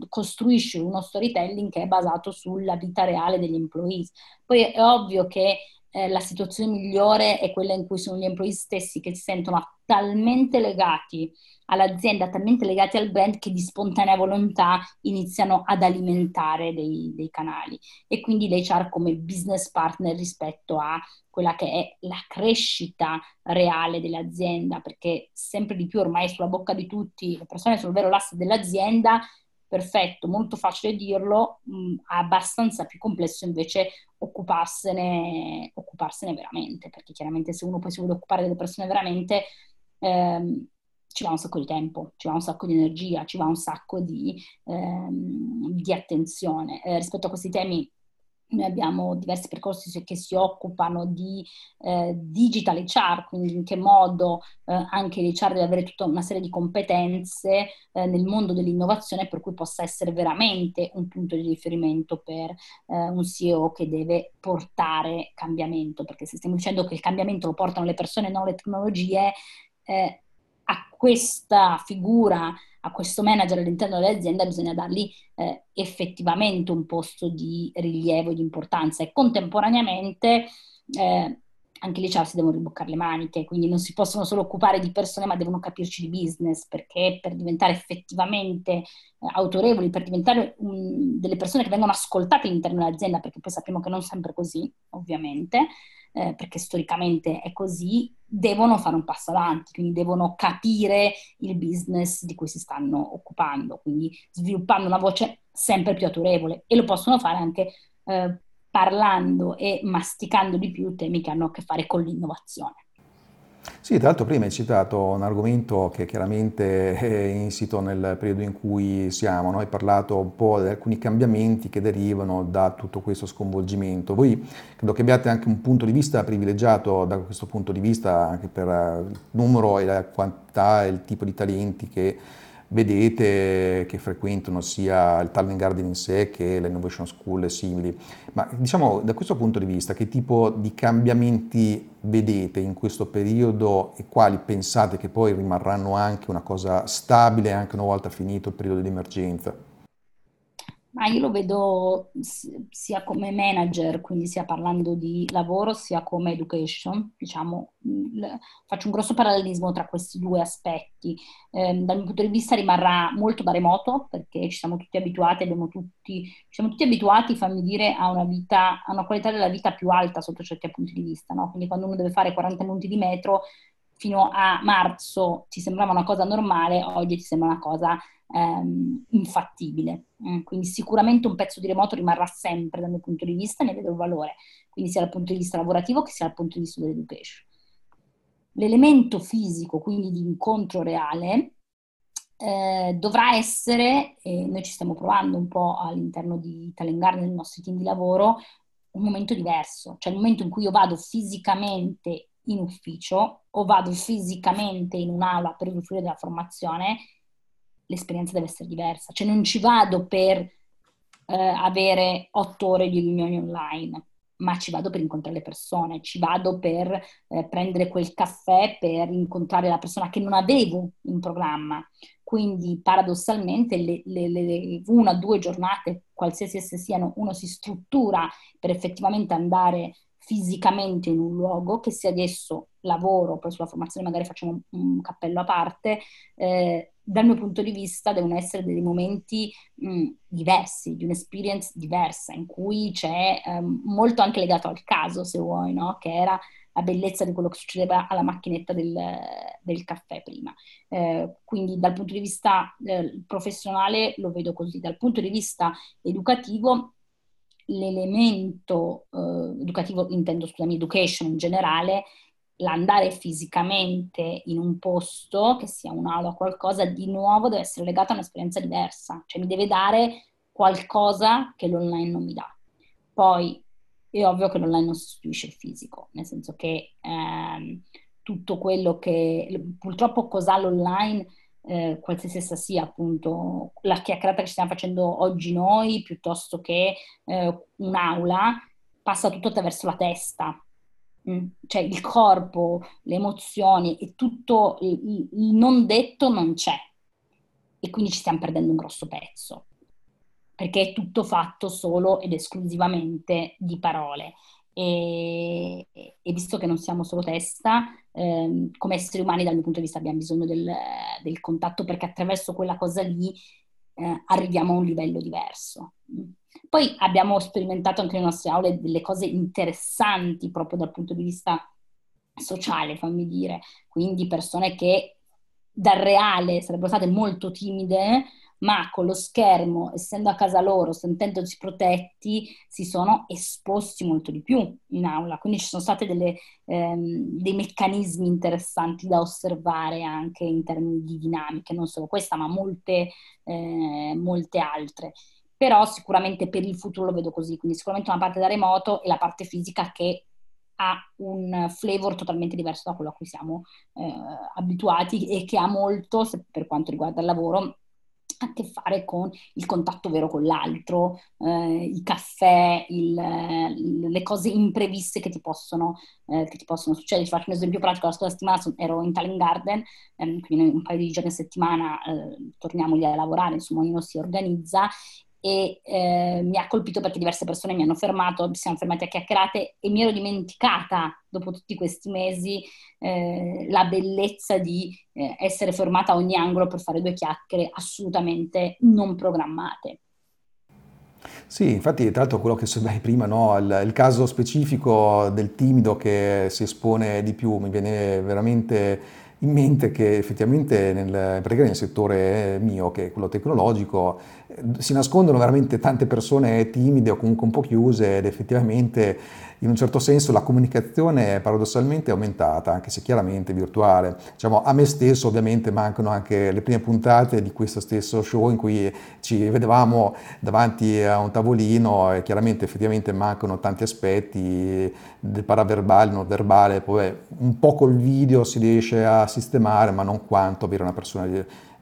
Costruisci uno storytelling che è basato sulla vita reale degli employees. Poi è ovvio che eh, la situazione migliore è quella in cui sono gli employee stessi che si sentono talmente legati all'azienda, talmente legati al brand che di spontanea volontà iniziano ad alimentare dei, dei canali. E quindi l'HR come business partner rispetto a quella che è la crescita reale dell'azienda, perché sempre di più ormai sulla bocca di tutti le persone sono il vero l'asse dell'azienda perfetto, molto facile dirlo, mh, mm, abbastanza più complesso invece occuparsene, occuparsene veramente, perché chiaramente se uno poi si vuole occupare delle persone veramente, ehm, ci va un sacco di tempo, ci va un sacco di energia, ci va un sacco di, ehm, di attenzione. Eh, rispetto a questi temi noi abbiamo diversi percorsi che si occupano di eh, digital HR, quindi in che modo eh, anche l'HR deve avere tutta una serie di competenze eh, nel mondo dell'innovazione per cui possa essere veramente un punto di riferimento per eh, un CEO che deve portare cambiamento, perché se stiamo dicendo che il cambiamento lo portano le persone non le tecnologie, eh, a questa figura a questo manager all'interno dell'azienda bisogna dargli eh, effettivamente un posto di rilievo e di importanza. E contemporaneamente eh, anche lì si devono riboccare le maniche, quindi non si possono solo occupare di persone ma devono capirci di business perché per diventare effettivamente eh, autorevoli, per diventare um, delle persone che vengono ascoltate all'interno dell'azienda, perché poi sappiamo che non sempre così, ovviamente, eh, perché storicamente è così, devono fare un passo avanti, quindi devono capire il business di cui si stanno occupando, quindi sviluppando una voce sempre più autorevole e lo possono fare anche eh, parlando e masticando di più temi che hanno a che fare con l'innovazione. Sì, tra l'altro prima hai citato un argomento che chiaramente è insito nel periodo in cui siamo, no? hai parlato un po' di alcuni cambiamenti che derivano da tutto questo sconvolgimento. Voi credo che abbiate anche un punto di vista privilegiato da questo punto di vista anche per il numero e la quantità e il tipo di talenti che vedete che frequentano sia il Talent Garden in sé che l'Innovation School e simili. Ma diciamo da questo punto di vista che tipo di cambiamenti vedete in questo periodo e quali pensate che poi rimarranno anche una cosa stabile anche una volta finito il periodo di emergenza? Ma io lo vedo sia come manager, quindi sia parlando di lavoro, sia come education, diciamo, faccio un grosso parallelismo tra questi due aspetti. Eh, dal mio punto di vista rimarrà molto da remoto, perché ci siamo tutti abituati, abbiamo tutti, ci siamo tutti abituati, fammi dire, a una vita, a una qualità della vita più alta sotto certi punti di vista, no? Quindi quando uno deve fare 40 minuti di metro, fino a marzo ti sembrava una cosa normale, oggi ti sembra una cosa ehm, infattibile. Mm, quindi sicuramente un pezzo di remoto rimarrà sempre dal mio punto di vista e ne vedo il valore, quindi sia dal punto di vista lavorativo che sia dal punto di vista dell'education. L'elemento fisico, quindi di incontro reale, eh, dovrà essere, e noi ci stiamo provando un po' all'interno di Talent Garden, nel nostro team di lavoro, un momento diverso, cioè il momento in cui io vado fisicamente in ufficio o vado fisicamente in un'aula per usufruire della formazione l'esperienza deve essere diversa. Cioè non ci vado per eh, avere otto ore di riunioni online, ma ci vado per incontrare le persone, ci vado per eh, prendere quel caffè, per incontrare la persona che non avevo in programma. Quindi paradossalmente le, le, le una o due giornate, qualsiasi esse siano, uno si struttura per effettivamente andare fisicamente in un luogo, che sia adesso lavoro, poi sulla formazione magari facciamo un, cappello a parte, eh, dal mio punto di vista devono essere dei momenti mh, diversi, di un'esperience diversa, in cui c'è um, molto anche legato al caso, se vuoi, no? che era la bellezza di quello che succedeva alla macchinetta del, del caffè prima. Eh, quindi dal punto di vista eh, professionale lo vedo così, dal punto di vista educativo l'elemento eh, educativo, intendo scusami, education in generale, l'andare fisicamente in un posto, che sia un'aula o qualcosa, di nuovo deve essere legato a un'esperienza diversa, cioè mi deve dare qualcosa che l'online non mi dà. Poi è ovvio che l'online non sostituisce il fisico, nel senso che ehm, tutto quello che purtroppo cos'ha l'online, eh, qualsiasi essa sia appunto la chiacchierata che stiamo facendo oggi noi, piuttosto che eh, un'aula, passa tutto attraverso la testa, Mm, cioè il corpo, le emozioni e tutto il, il non detto non c'è. E quindi ci stiamo perdendo un grosso pezzo. Perché è tutto fatto solo ed esclusivamente di parole. E, e, visto che non siamo solo testa, eh, come esseri umani dal mio punto di vista abbiamo bisogno del, del contatto perché attraverso quella cosa lì eh, arriviamo a un livello diverso. Poi abbiamo sperimentato anche nelle nostre aule delle cose interessanti proprio dal punto di vista sociale, fammi dire, quindi persone che dal reale sarebbero state molto timide, ma con lo schermo, essendo a casa loro, sentendosi protetti, si sono esposti molto di più in aula. Quindi ci sono stati ehm, dei meccanismi interessanti da osservare anche in termini di dinamiche, non solo questa, ma molte, eh, molte altre. Però sicuramente per il futuro lo vedo così, quindi sicuramente una parte da remoto e la parte fisica che ha un flavor totalmente diverso da quello a cui siamo eh, abituati e che ha molto, per quanto riguarda il lavoro, a che fare con il contatto vero con l'altro, eh, i caffè, il, le cose impreviste che ti, possono, eh, che ti possono succedere. Ti faccio un esempio pratico, la scorsa settimana ero in Talent Garden, ehm, quindi un paio di giorni a settimana eh, torniamo lì a lavorare, insomma ognuno si organizza e eh, mi ha colpito perché diverse persone mi hanno fermato, ci siamo fermati a chiacchierate e mi ero dimenticata dopo tutti questi mesi eh, la bellezza di eh, essere fermata a ogni angolo per fare due chiacchiere assolutamente non programmate. Sì, infatti tra l'altro quello che sostenevi prima, no? il, il, caso specifico del timido che si espone di più mi viene veramente in mente che effettivamente nel, nel settore mio, che è quello tecnologico, si nascondono veramente tante persone timide o comunque un po' chiuse ed effettivamente in un certo senso la comunicazione paradossalmente è aumentata, anche se chiaramente virtuale. Diciamo, a me stesso ovviamente mancano anche le prime puntate di questo stesso show in cui ci vedevamo davanti a un tavolino e chiaramente effettivamente mancano tanti aspetti del paraverbale, non verbale, poi un po' col video si riesce a sistemare, ma non quanto avere una persona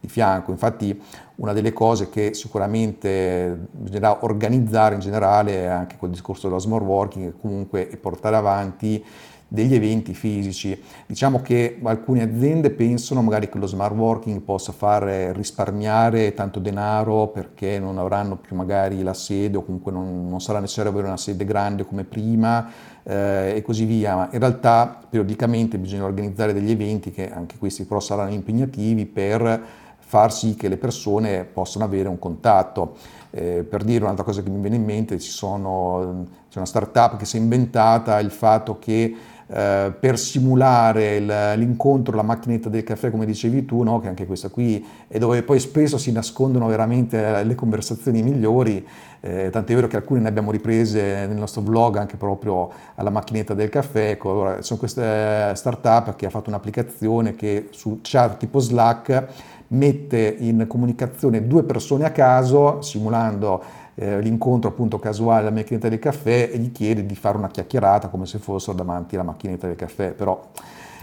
di, fianco. Infatti una delle cose che sicuramente bisognerà organizzare in generale anche col discorso dello smart working comunque è portare avanti degli eventi fisici. Diciamo che alcune aziende pensano magari che lo smart working possa far risparmiare tanto denaro perché non avranno più magari la sede o comunque non, non sarà necessario avere una sede grande come prima eh, e così via, ma in realtà periodicamente bisogna organizzare degli eventi che anche questi però saranno impegnativi per far sì che le persone possano avere un contatto. Eh, per dire un'altra cosa che mi viene in mente, sono, c'è una startup che si è inventata il fatto che eh, per simulare il, l'incontro, la macchinetta del caffè, come dicevi tu, no? che anche questa qui è dove poi spesso si nascondono veramente le conversazioni migliori, eh, tant'è vero che alcune ne abbiamo riprese nel nostro blog anche proprio alla macchinetta del caffè. Ecco, allora, sono queste startup che ha fatto un'applicazione che su chat tipo Slack mette in comunicazione due persone a caso, simulando eh, l'incontro appunto casuale alla macchinetta del caffè e gli chiede di fare una chiacchierata come se fossero davanti alla macchinetta del caffè, però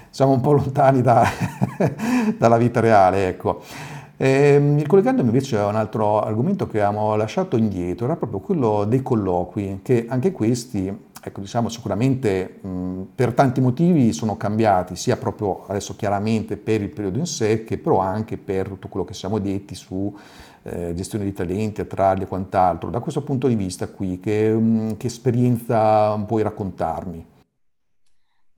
siamo un po' lontani da, dalla vita reale, ecco. E, ehm, collegandomi invece a un altro argomento che abbiamo lasciato indietro, era proprio quello dei colloqui, che anche questi, ecco, diciamo sicuramente mh, per tanti motivi sono cambiati, sia proprio adesso chiaramente per il periodo in sé, che però anche per tutto quello che siamo detti su eh, gestione di talenti, attrarli e quant'altro. Da questo punto di vista qui, che, mm, che esperienza puoi raccontarmi?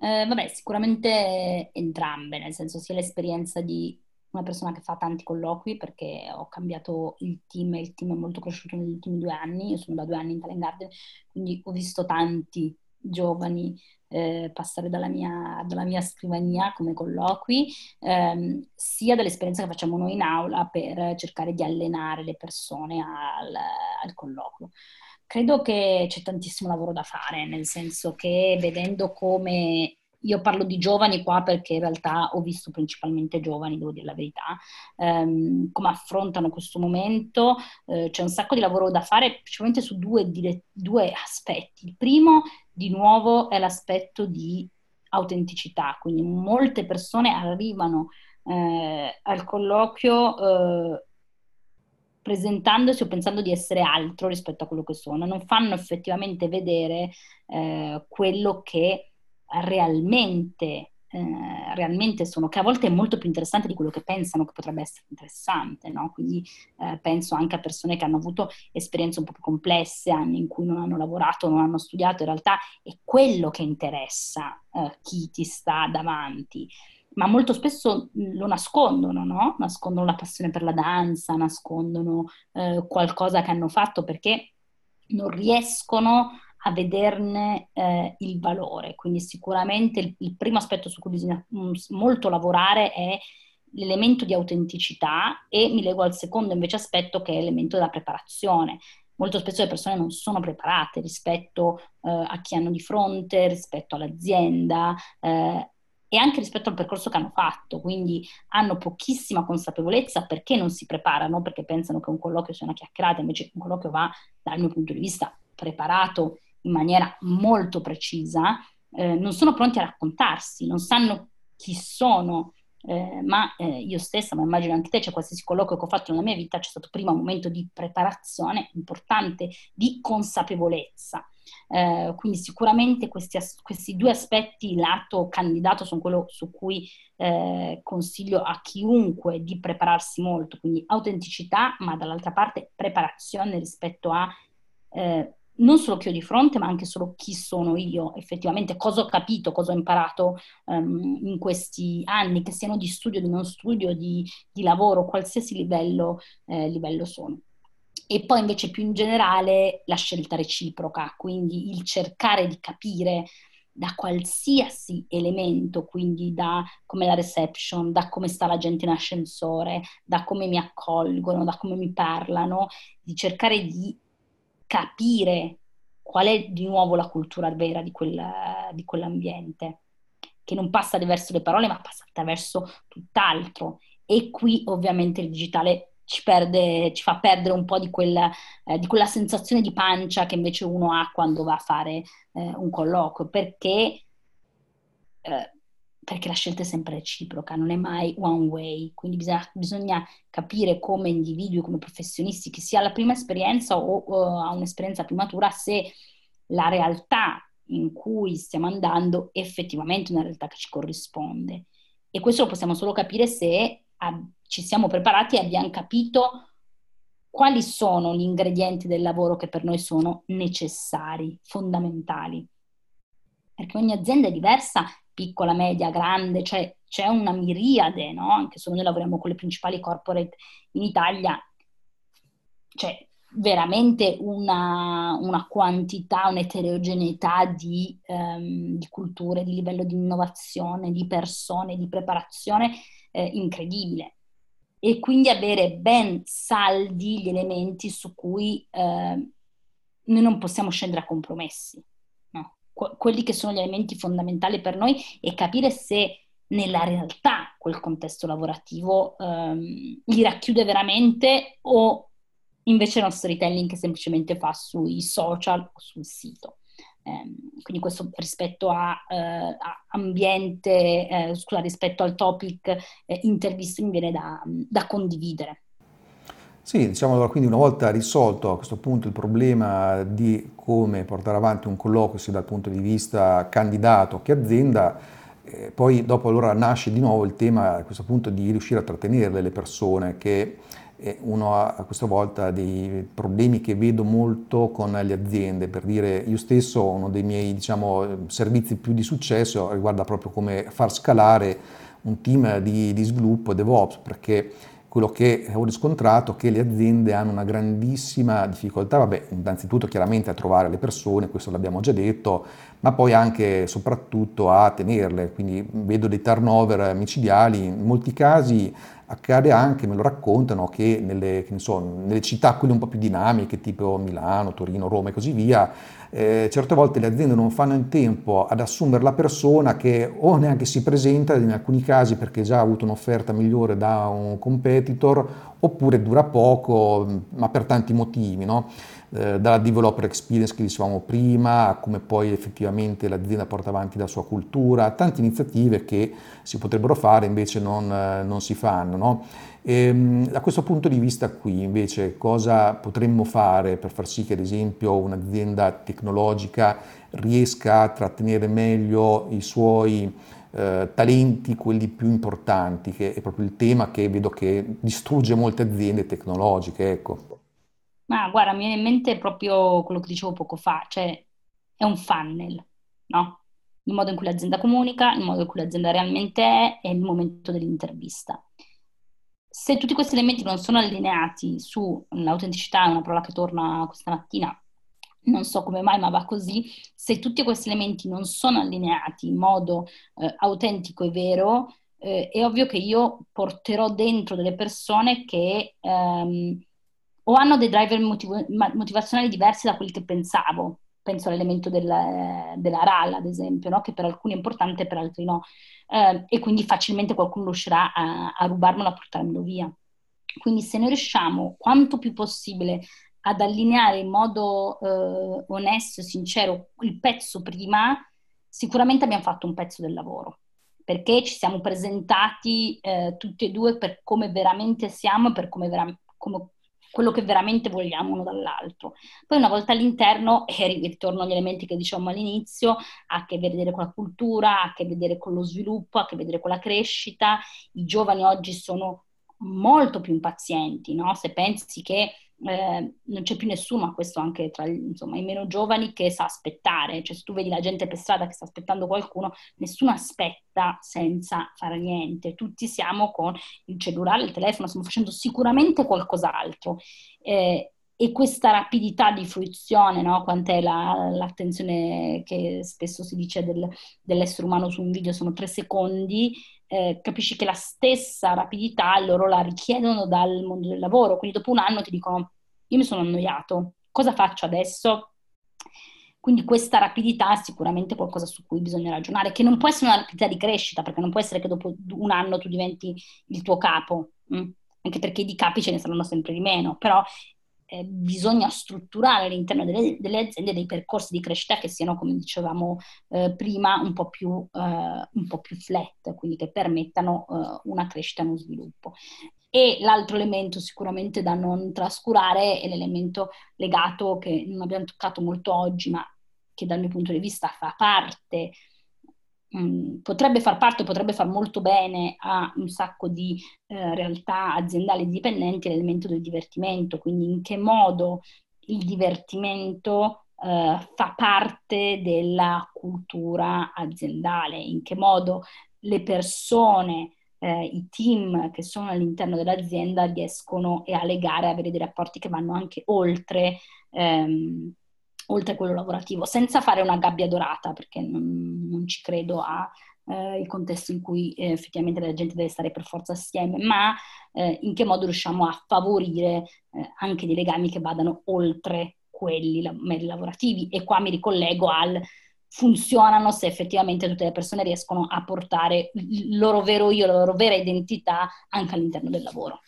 Eh, vabbè, sicuramente entrambe, nel senso sia l'esperienza di una persona che fa tanti colloqui perché ho cambiato il team e il team è molto cresciuto negli ultimi due anni, io sono da due anni in Talent Garden, quindi ho visto tanti giovani eh, passare dalla mia, dalla mia, scrivania come colloqui, ehm, sia dall'esperienza che facciamo noi in aula per cercare di allenare le persone al, al colloquio. Credo che c'è tantissimo lavoro da fare, nel senso che vedendo come io parlo di giovani qua perché in realtà ho visto principalmente giovani, devo dire la verità, ehm, come affrontano questo momento. Eh, c'è un sacco di lavoro da fare, principalmente su due, dire, due aspetti. Il primo, di nuovo, è l'aspetto di autenticità, quindi molte persone arrivano eh, al colloquio eh, presentandosi o pensando di essere altro rispetto a quello che sono, non fanno effettivamente vedere eh, quello che realmente eh, realmente sono, che a volte è molto più interessante di quello che pensano che potrebbe essere interessante, no? Quindi eh, penso anche a persone che hanno avuto esperienze un po' più complesse, anni in cui non hanno lavorato, non hanno studiato, in realtà è quello che interessa eh, chi ti sta davanti. Ma molto spesso lo nascondono, no? Nascondono la passione per la danza, nascondono eh, qualcosa che hanno fatto perché non riescono a vederne eh, il valore. Quindi sicuramente il, il, primo aspetto su cui bisogna mm, molto lavorare è l'elemento di autenticità e mi leggo al secondo invece aspetto che è l'elemento della preparazione. Molto spesso le persone non sono preparate rispetto eh, a chi hanno di fronte, rispetto all'azienda, eh, e anche rispetto al percorso che hanno fatto, quindi hanno pochissima consapevolezza perché non si preparano, perché pensano che un colloquio sia una chiacchierata, invece un colloquio va, dal mio punto di vista, preparato in maniera molto precisa, eh, non sono pronti a raccontarsi, non sanno chi sono, eh, ma eh, io stessa, ma immagino anche te, cioè qualsiasi colloquio che ho fatto nella mia vita, c'è stato prima un momento di preparazione importante, di consapevolezza. Eh, quindi sicuramente questi, questi, due aspetti lato candidato sono quello su cui eh, consiglio a chiunque di prepararsi molto, quindi autenticità, ma dall'altra parte preparazione rispetto a eh, non solo chi ho di fronte, ma anche solo chi sono io, effettivamente, cosa ho capito, cosa ho imparato um, in questi anni, che siano di studio, di non studio, di, di lavoro, qualsiasi livello, eh, livello sono. E poi invece più in generale la scelta reciproca, quindi il cercare di capire da qualsiasi elemento, quindi da come la reception, da come sta la gente in ascensore, da come mi accolgono, da come mi parlano, di cercare di capire qual è di nuovo la cultura vera di, quel, di quell'ambiente, che non passa attraverso le parole, ma passa attraverso tutt'altro. E qui ovviamente il digitale ci, perde, ci fa perdere un po' di quella, eh, di quella, sensazione di pancia che invece uno ha quando va a fare eh, un colloquio, perché, eh, perché, la scelta è sempre reciproca, non è mai one way, quindi bisogna, bisogna capire come individui, come professionisti, che sia la prima esperienza o, o ha un'esperienza più matura, se la realtà in cui stiamo andando è effettivamente una realtà che ci corrisponde. E questo lo possiamo solo capire se ci siamo preparati e abbiamo capito quali sono gli ingredienti del lavoro che per noi sono necessari, fondamentali. Perché ogni azienda è diversa, piccola, media, grande, cioè c'è una miriade, no? Anche se noi lavoriamo con le principali corporate in Italia, c'è veramente una, una quantità, un'eterogeneità di, um, di culture, di livello di innovazione, di persone, di preparazione eh, incredibile e quindi avere ben saldi gli elementi su cui eh, noi non possiamo scendere a compromessi. Quelli che sono gli elementi fondamentali per noi e capire se nella realtà quel contesto lavorativo ehm, li racchiude veramente o invece è uno storytelling che semplicemente fa sui social o sul sito. Ehm, quindi questo rispetto a, eh, a ambiente, eh, scusa, rispetto al topic eh, interviste mi viene da, da condividere. Sì, diciamo allora, quindi una volta risolto a questo punto il problema di come portare avanti un colloquio sia dal punto di vista candidato che azienda, eh, poi dopo allora nasce di nuovo il tema a questo punto di riuscire a trattenere le persone che uno ha a questa volta dei problemi che vedo molto con le aziende, per dire io stesso uno dei miei diciamo, servizi più di successo riguarda proprio come far scalare un team di, di sviluppo DevOps, perché quello che ho riscontrato è che le aziende hanno una grandissima difficoltà, vabbè, innanzitutto chiaramente a trovare le persone, questo l'abbiamo già detto, ma poi anche e soprattutto a tenerle, quindi vedo dei turnover micidiali, in molti casi accade anche, me lo raccontano, che nelle, che so, nelle città quelle un po' più dinamiche, tipo Milano, Torino, Roma e così via, eh, certe volte le aziende non fanno in tempo ad assumere la persona che o neanche si presenta in alcuni casi perché già ha avuto un'offerta migliore da un competitor oppure dura poco ma per tanti motivi. No? Eh, dalla developer experience che dicevamo prima, a come poi effettivamente l'azienda porta avanti la sua cultura, tante iniziative che si potrebbero fare invece non, eh, non si fanno. No? E, ehm, da questo punto di vista qui invece cosa potremmo fare per far sì che ad esempio un'azienda tecnologica riesca a trattenere meglio i suoi eh, talenti, quelli più importanti, che è proprio il tema che vedo che distrugge molte aziende tecnologiche. Ecco. Ma guarda, mi viene in mente proprio quello che dicevo poco fa, cioè è un funnel, no? Il modo in cui l'azienda comunica, il modo in cui l'azienda realmente è e il momento dell'intervista. Se tutti questi elementi non sono allineati sull'autenticità, è una parola che torna questa mattina, non so come mai, ma va così, se tutti questi elementi non sono allineati in modo eh, autentico e vero, eh, è ovvio che io porterò dentro delle persone che ehm, o hanno dei driver motiv- motivazionali diversi da quelli che pensavo. Penso all'elemento del, della RAL, ad esempio, no? che per alcuni è importante, per altri no. Eh, e quindi facilmente qualcuno riuscirà a, a rubarmelo, a portarmelo via. Quindi se noi riusciamo quanto più possibile ad allineare in modo eh, onesto e sincero il pezzo prima, sicuramente abbiamo fatto un pezzo del lavoro, perché ci siamo presentati eh, tutti e due per come veramente siamo e per come, vera- come quello che veramente vogliamo uno dall'altro. Poi una volta all'interno, e ritorno agli elementi che dicevamo all'inizio, ha a che vedere con la cultura, ha a che vedere con lo sviluppo, ha a che vedere con la crescita. I giovani oggi sono molto più impazienti, no? Se pensi che eh, non c'è più nessuno, questo anche tra insomma, i meno giovani, che sa aspettare. Cioè, se tu vedi la gente per strada che sta aspettando qualcuno, nessuno aspetta senza fare niente. Tutti siamo con il cellulare, il telefono, stiamo facendo sicuramente qualcos'altro. Eh, e questa rapidità di fruizione, no? quant'è la, l'attenzione che spesso si dice del, dell'essere umano su un video, sono tre secondi, eh, capisci che la stessa rapidità loro la richiedono dal mondo del lavoro, quindi dopo un anno ti dicono io mi sono annoiato, cosa faccio adesso? Quindi questa rapidità è sicuramente qualcosa su cui bisogna ragionare, che non può essere una rapidità di crescita, perché non può essere che dopo un anno tu diventi il tuo capo, mh? Mm? anche perché di capi ce ne saranno sempre di meno, però eh, bisogna strutturare all'interno delle, delle, aziende dei percorsi di crescita che siano, come dicevamo eh, prima, un po, più, eh, un po' più flat, quindi che permettano eh, una crescita e uno sviluppo. E l'altro elemento sicuramente da non trascurare è l'elemento legato che non abbiamo toccato molto oggi, ma che dal mio punto di vista fa parte Mm, potrebbe far parte, potrebbe far molto bene a un sacco di eh, realtà aziendali dipendenti l'elemento del divertimento, quindi in che modo il divertimento eh, fa parte della cultura aziendale, in che modo le persone, eh, i team che sono all'interno dell'azienda riescono a legare, a avere dei rapporti che vanno anche oltre ehm, oltre a quello lavorativo, senza fare una gabbia dorata, perché non, non ci credo a eh, il contesto in cui eh, effettivamente la gente deve stare per forza assieme, ma eh, in che modo riusciamo a favorire eh, anche dei legami che vadano oltre quelli la- lavorativi. E qua mi ricollego al funzionano se effettivamente tutte le persone riescono a portare il loro vero io, la loro vera identità anche all'interno del lavoro.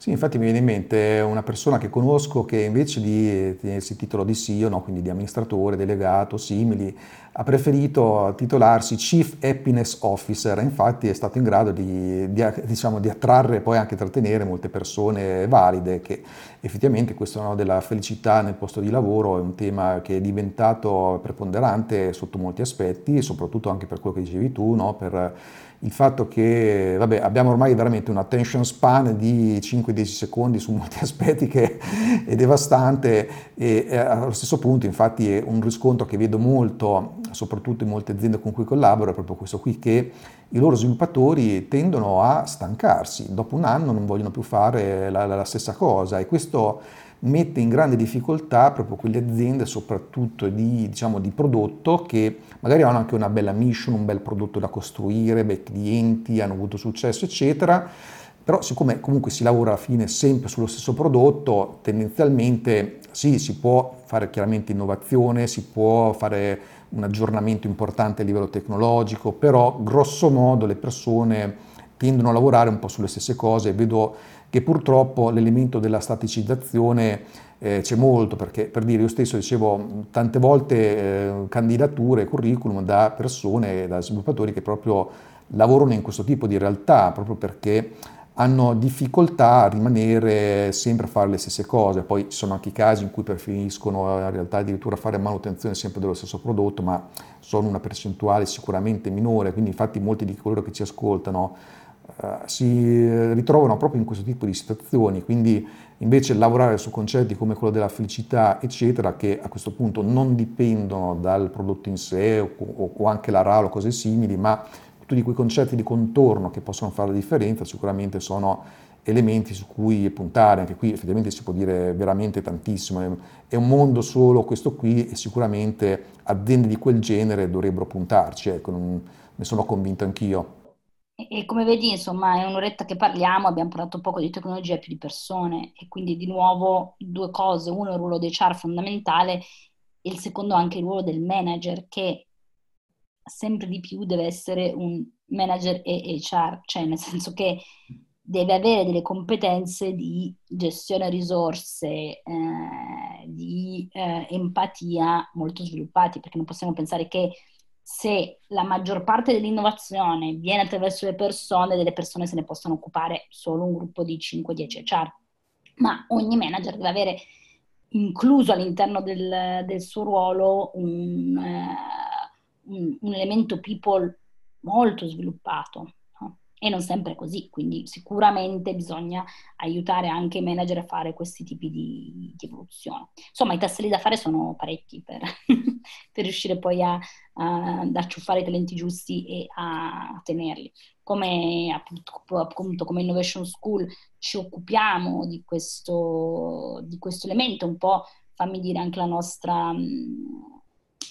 Sì, infatti mi viene in mente una persona che conosco che invece di tenersi il titolo di CEO, no, quindi di amministratore, delegato, simili, ha preferito titolarsi Chief Happiness Officer. Infatti è stato in grado di, di, diciamo, di attrarre e poi anche trattenere molte persone valide che effettivamente questo no, della felicità nel posto di lavoro è un tema che è diventato preponderante sotto molti aspetti soprattutto anche per quello che dicevi tu, no, per il fatto che vabbè, abbiamo ormai veramente un attention span di 5-10 secondi su molti aspetti che è devastante e, e allo stesso punto infatti è un riscontro che vedo molto, soprattutto in molte aziende con cui collaboro, è proprio questo qui che i loro sviluppatori tendono a stancarsi, dopo un anno non vogliono più fare la, la stessa cosa e questo mette in grande difficoltà proprio quelle aziende, soprattutto di, diciamo, di prodotto, che magari hanno anche una bella mission, un bel prodotto da costruire, bei clienti, hanno avuto successo, eccetera. Però siccome comunque si lavora alla fine sempre sullo stesso prodotto, tendenzialmente sì, si può fare chiaramente innovazione, si può fare un aggiornamento importante a livello tecnologico, però grosso modo le persone tendono a lavorare un po' sulle stesse cose. Vedo che purtroppo l'elemento della staticizzazione eh, c'è molto, perché per dire io stesso dicevo tante volte eh, candidature, curriculum da persone, da sviluppatori che proprio lavorano in questo tipo di realtà, proprio perché hanno difficoltà a rimanere sempre a fare le stesse cose, poi ci sono anche i casi in cui preferiscono in realtà addirittura fare manutenzione sempre dello stesso prodotto, ma sono una percentuale sicuramente minore, quindi infatti molti di coloro che ci ascoltano eh, si ritrovano proprio in questo tipo di situazioni, quindi invece lavorare su concetti come quello della felicità, eccetera, che a questo punto non dipendono dal prodotto in sé o, o anche la RAL o cose simili, ma tutti quei concetti di contorno che possono fare la differenza sicuramente sono elementi su cui puntare, anche qui effettivamente si può dire veramente tantissimo, è un mondo solo questo qui e sicuramente aziende di quel genere dovrebbero puntarci, ecco, ne sono convinto anch'io. E come vedi, insomma, è un'oretta che parliamo, abbiamo parlato poco di tecnologia e più di persone. E quindi di nuovo due cose, uno il ruolo dei char fondamentale e il secondo anche il ruolo del manager che sempre di più deve essere un manager e HR, cioè nel senso che deve avere delle competenze di gestione risorse, eh, di eh, empatia molto sviluppati, perché non possiamo pensare che se la maggior parte dell'innovazione viene attraverso le persone, delle persone se ne possono occupare solo un gruppo di 5-10 HR, ma ogni manager deve avere incluso all'interno del, del suo ruolo un, uh, un, un elemento people molto sviluppato e non sempre è così, quindi sicuramente bisogna aiutare anche i manager a fare questi tipi di, di evoluzione. Insomma, i tasselli da fare sono parecchi per, per riuscire poi a, ad acciuffare i talenti giusti e a tenerli. Come appunto, come Innovation School ci occupiamo di questo, di questo elemento, un po' fammi dire anche la nostra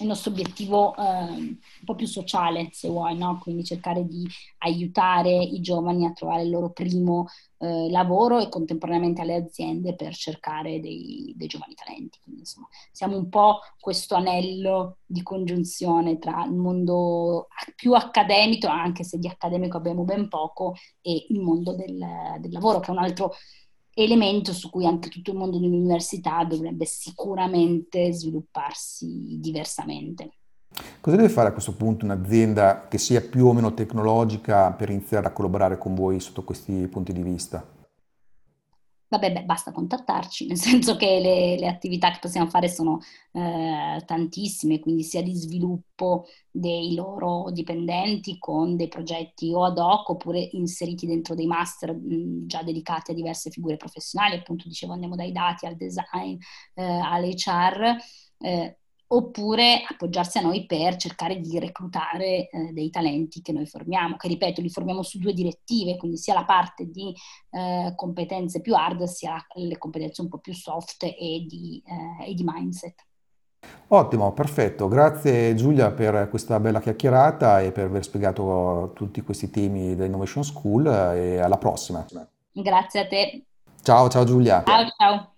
il nostro obiettivo eh, un po' più sociale, se vuoi, no? quindi cercare di aiutare i giovani a trovare il loro primo eh, lavoro e contemporaneamente alle aziende per cercare dei, dei giovani talenti. Quindi, insomma, siamo un po' questo anello di congiunzione tra il mondo più accademico, anche se di accademico abbiamo ben poco, e il mondo del, del lavoro, che è un altro elemento su cui anche tutto il mondo dell'università dovrebbe sicuramente svilupparsi diversamente. Cosa deve fare a questo punto un'azienda che sia più o meno tecnologica per iniziare a collaborare con voi sotto questi punti di vista? Vabbè, beh, basta contattarci, nel senso che le, le attività che possiamo fare sono eh, tantissime, quindi sia di sviluppo dei loro dipendenti con dei progetti o ad hoc oppure inseriti dentro dei master mh, già dedicati a diverse figure professionali, appunto dicevo andiamo dai dati al design, eh, all'HR. Eh, oppure appoggiarsi a noi per cercare di reclutare eh, dei talenti che noi formiamo, che ripeto li formiamo su due direttive, quindi sia la parte di eh, competenze più hard sia le competenze un po' più soft e di, eh, e di mindset. Ottimo, perfetto. Grazie Giulia per questa bella chiacchierata e per aver spiegato tutti questi temi dell'Innovation School e alla prossima. Grazie a te. Ciao, ciao Giulia. Ciao, ciao.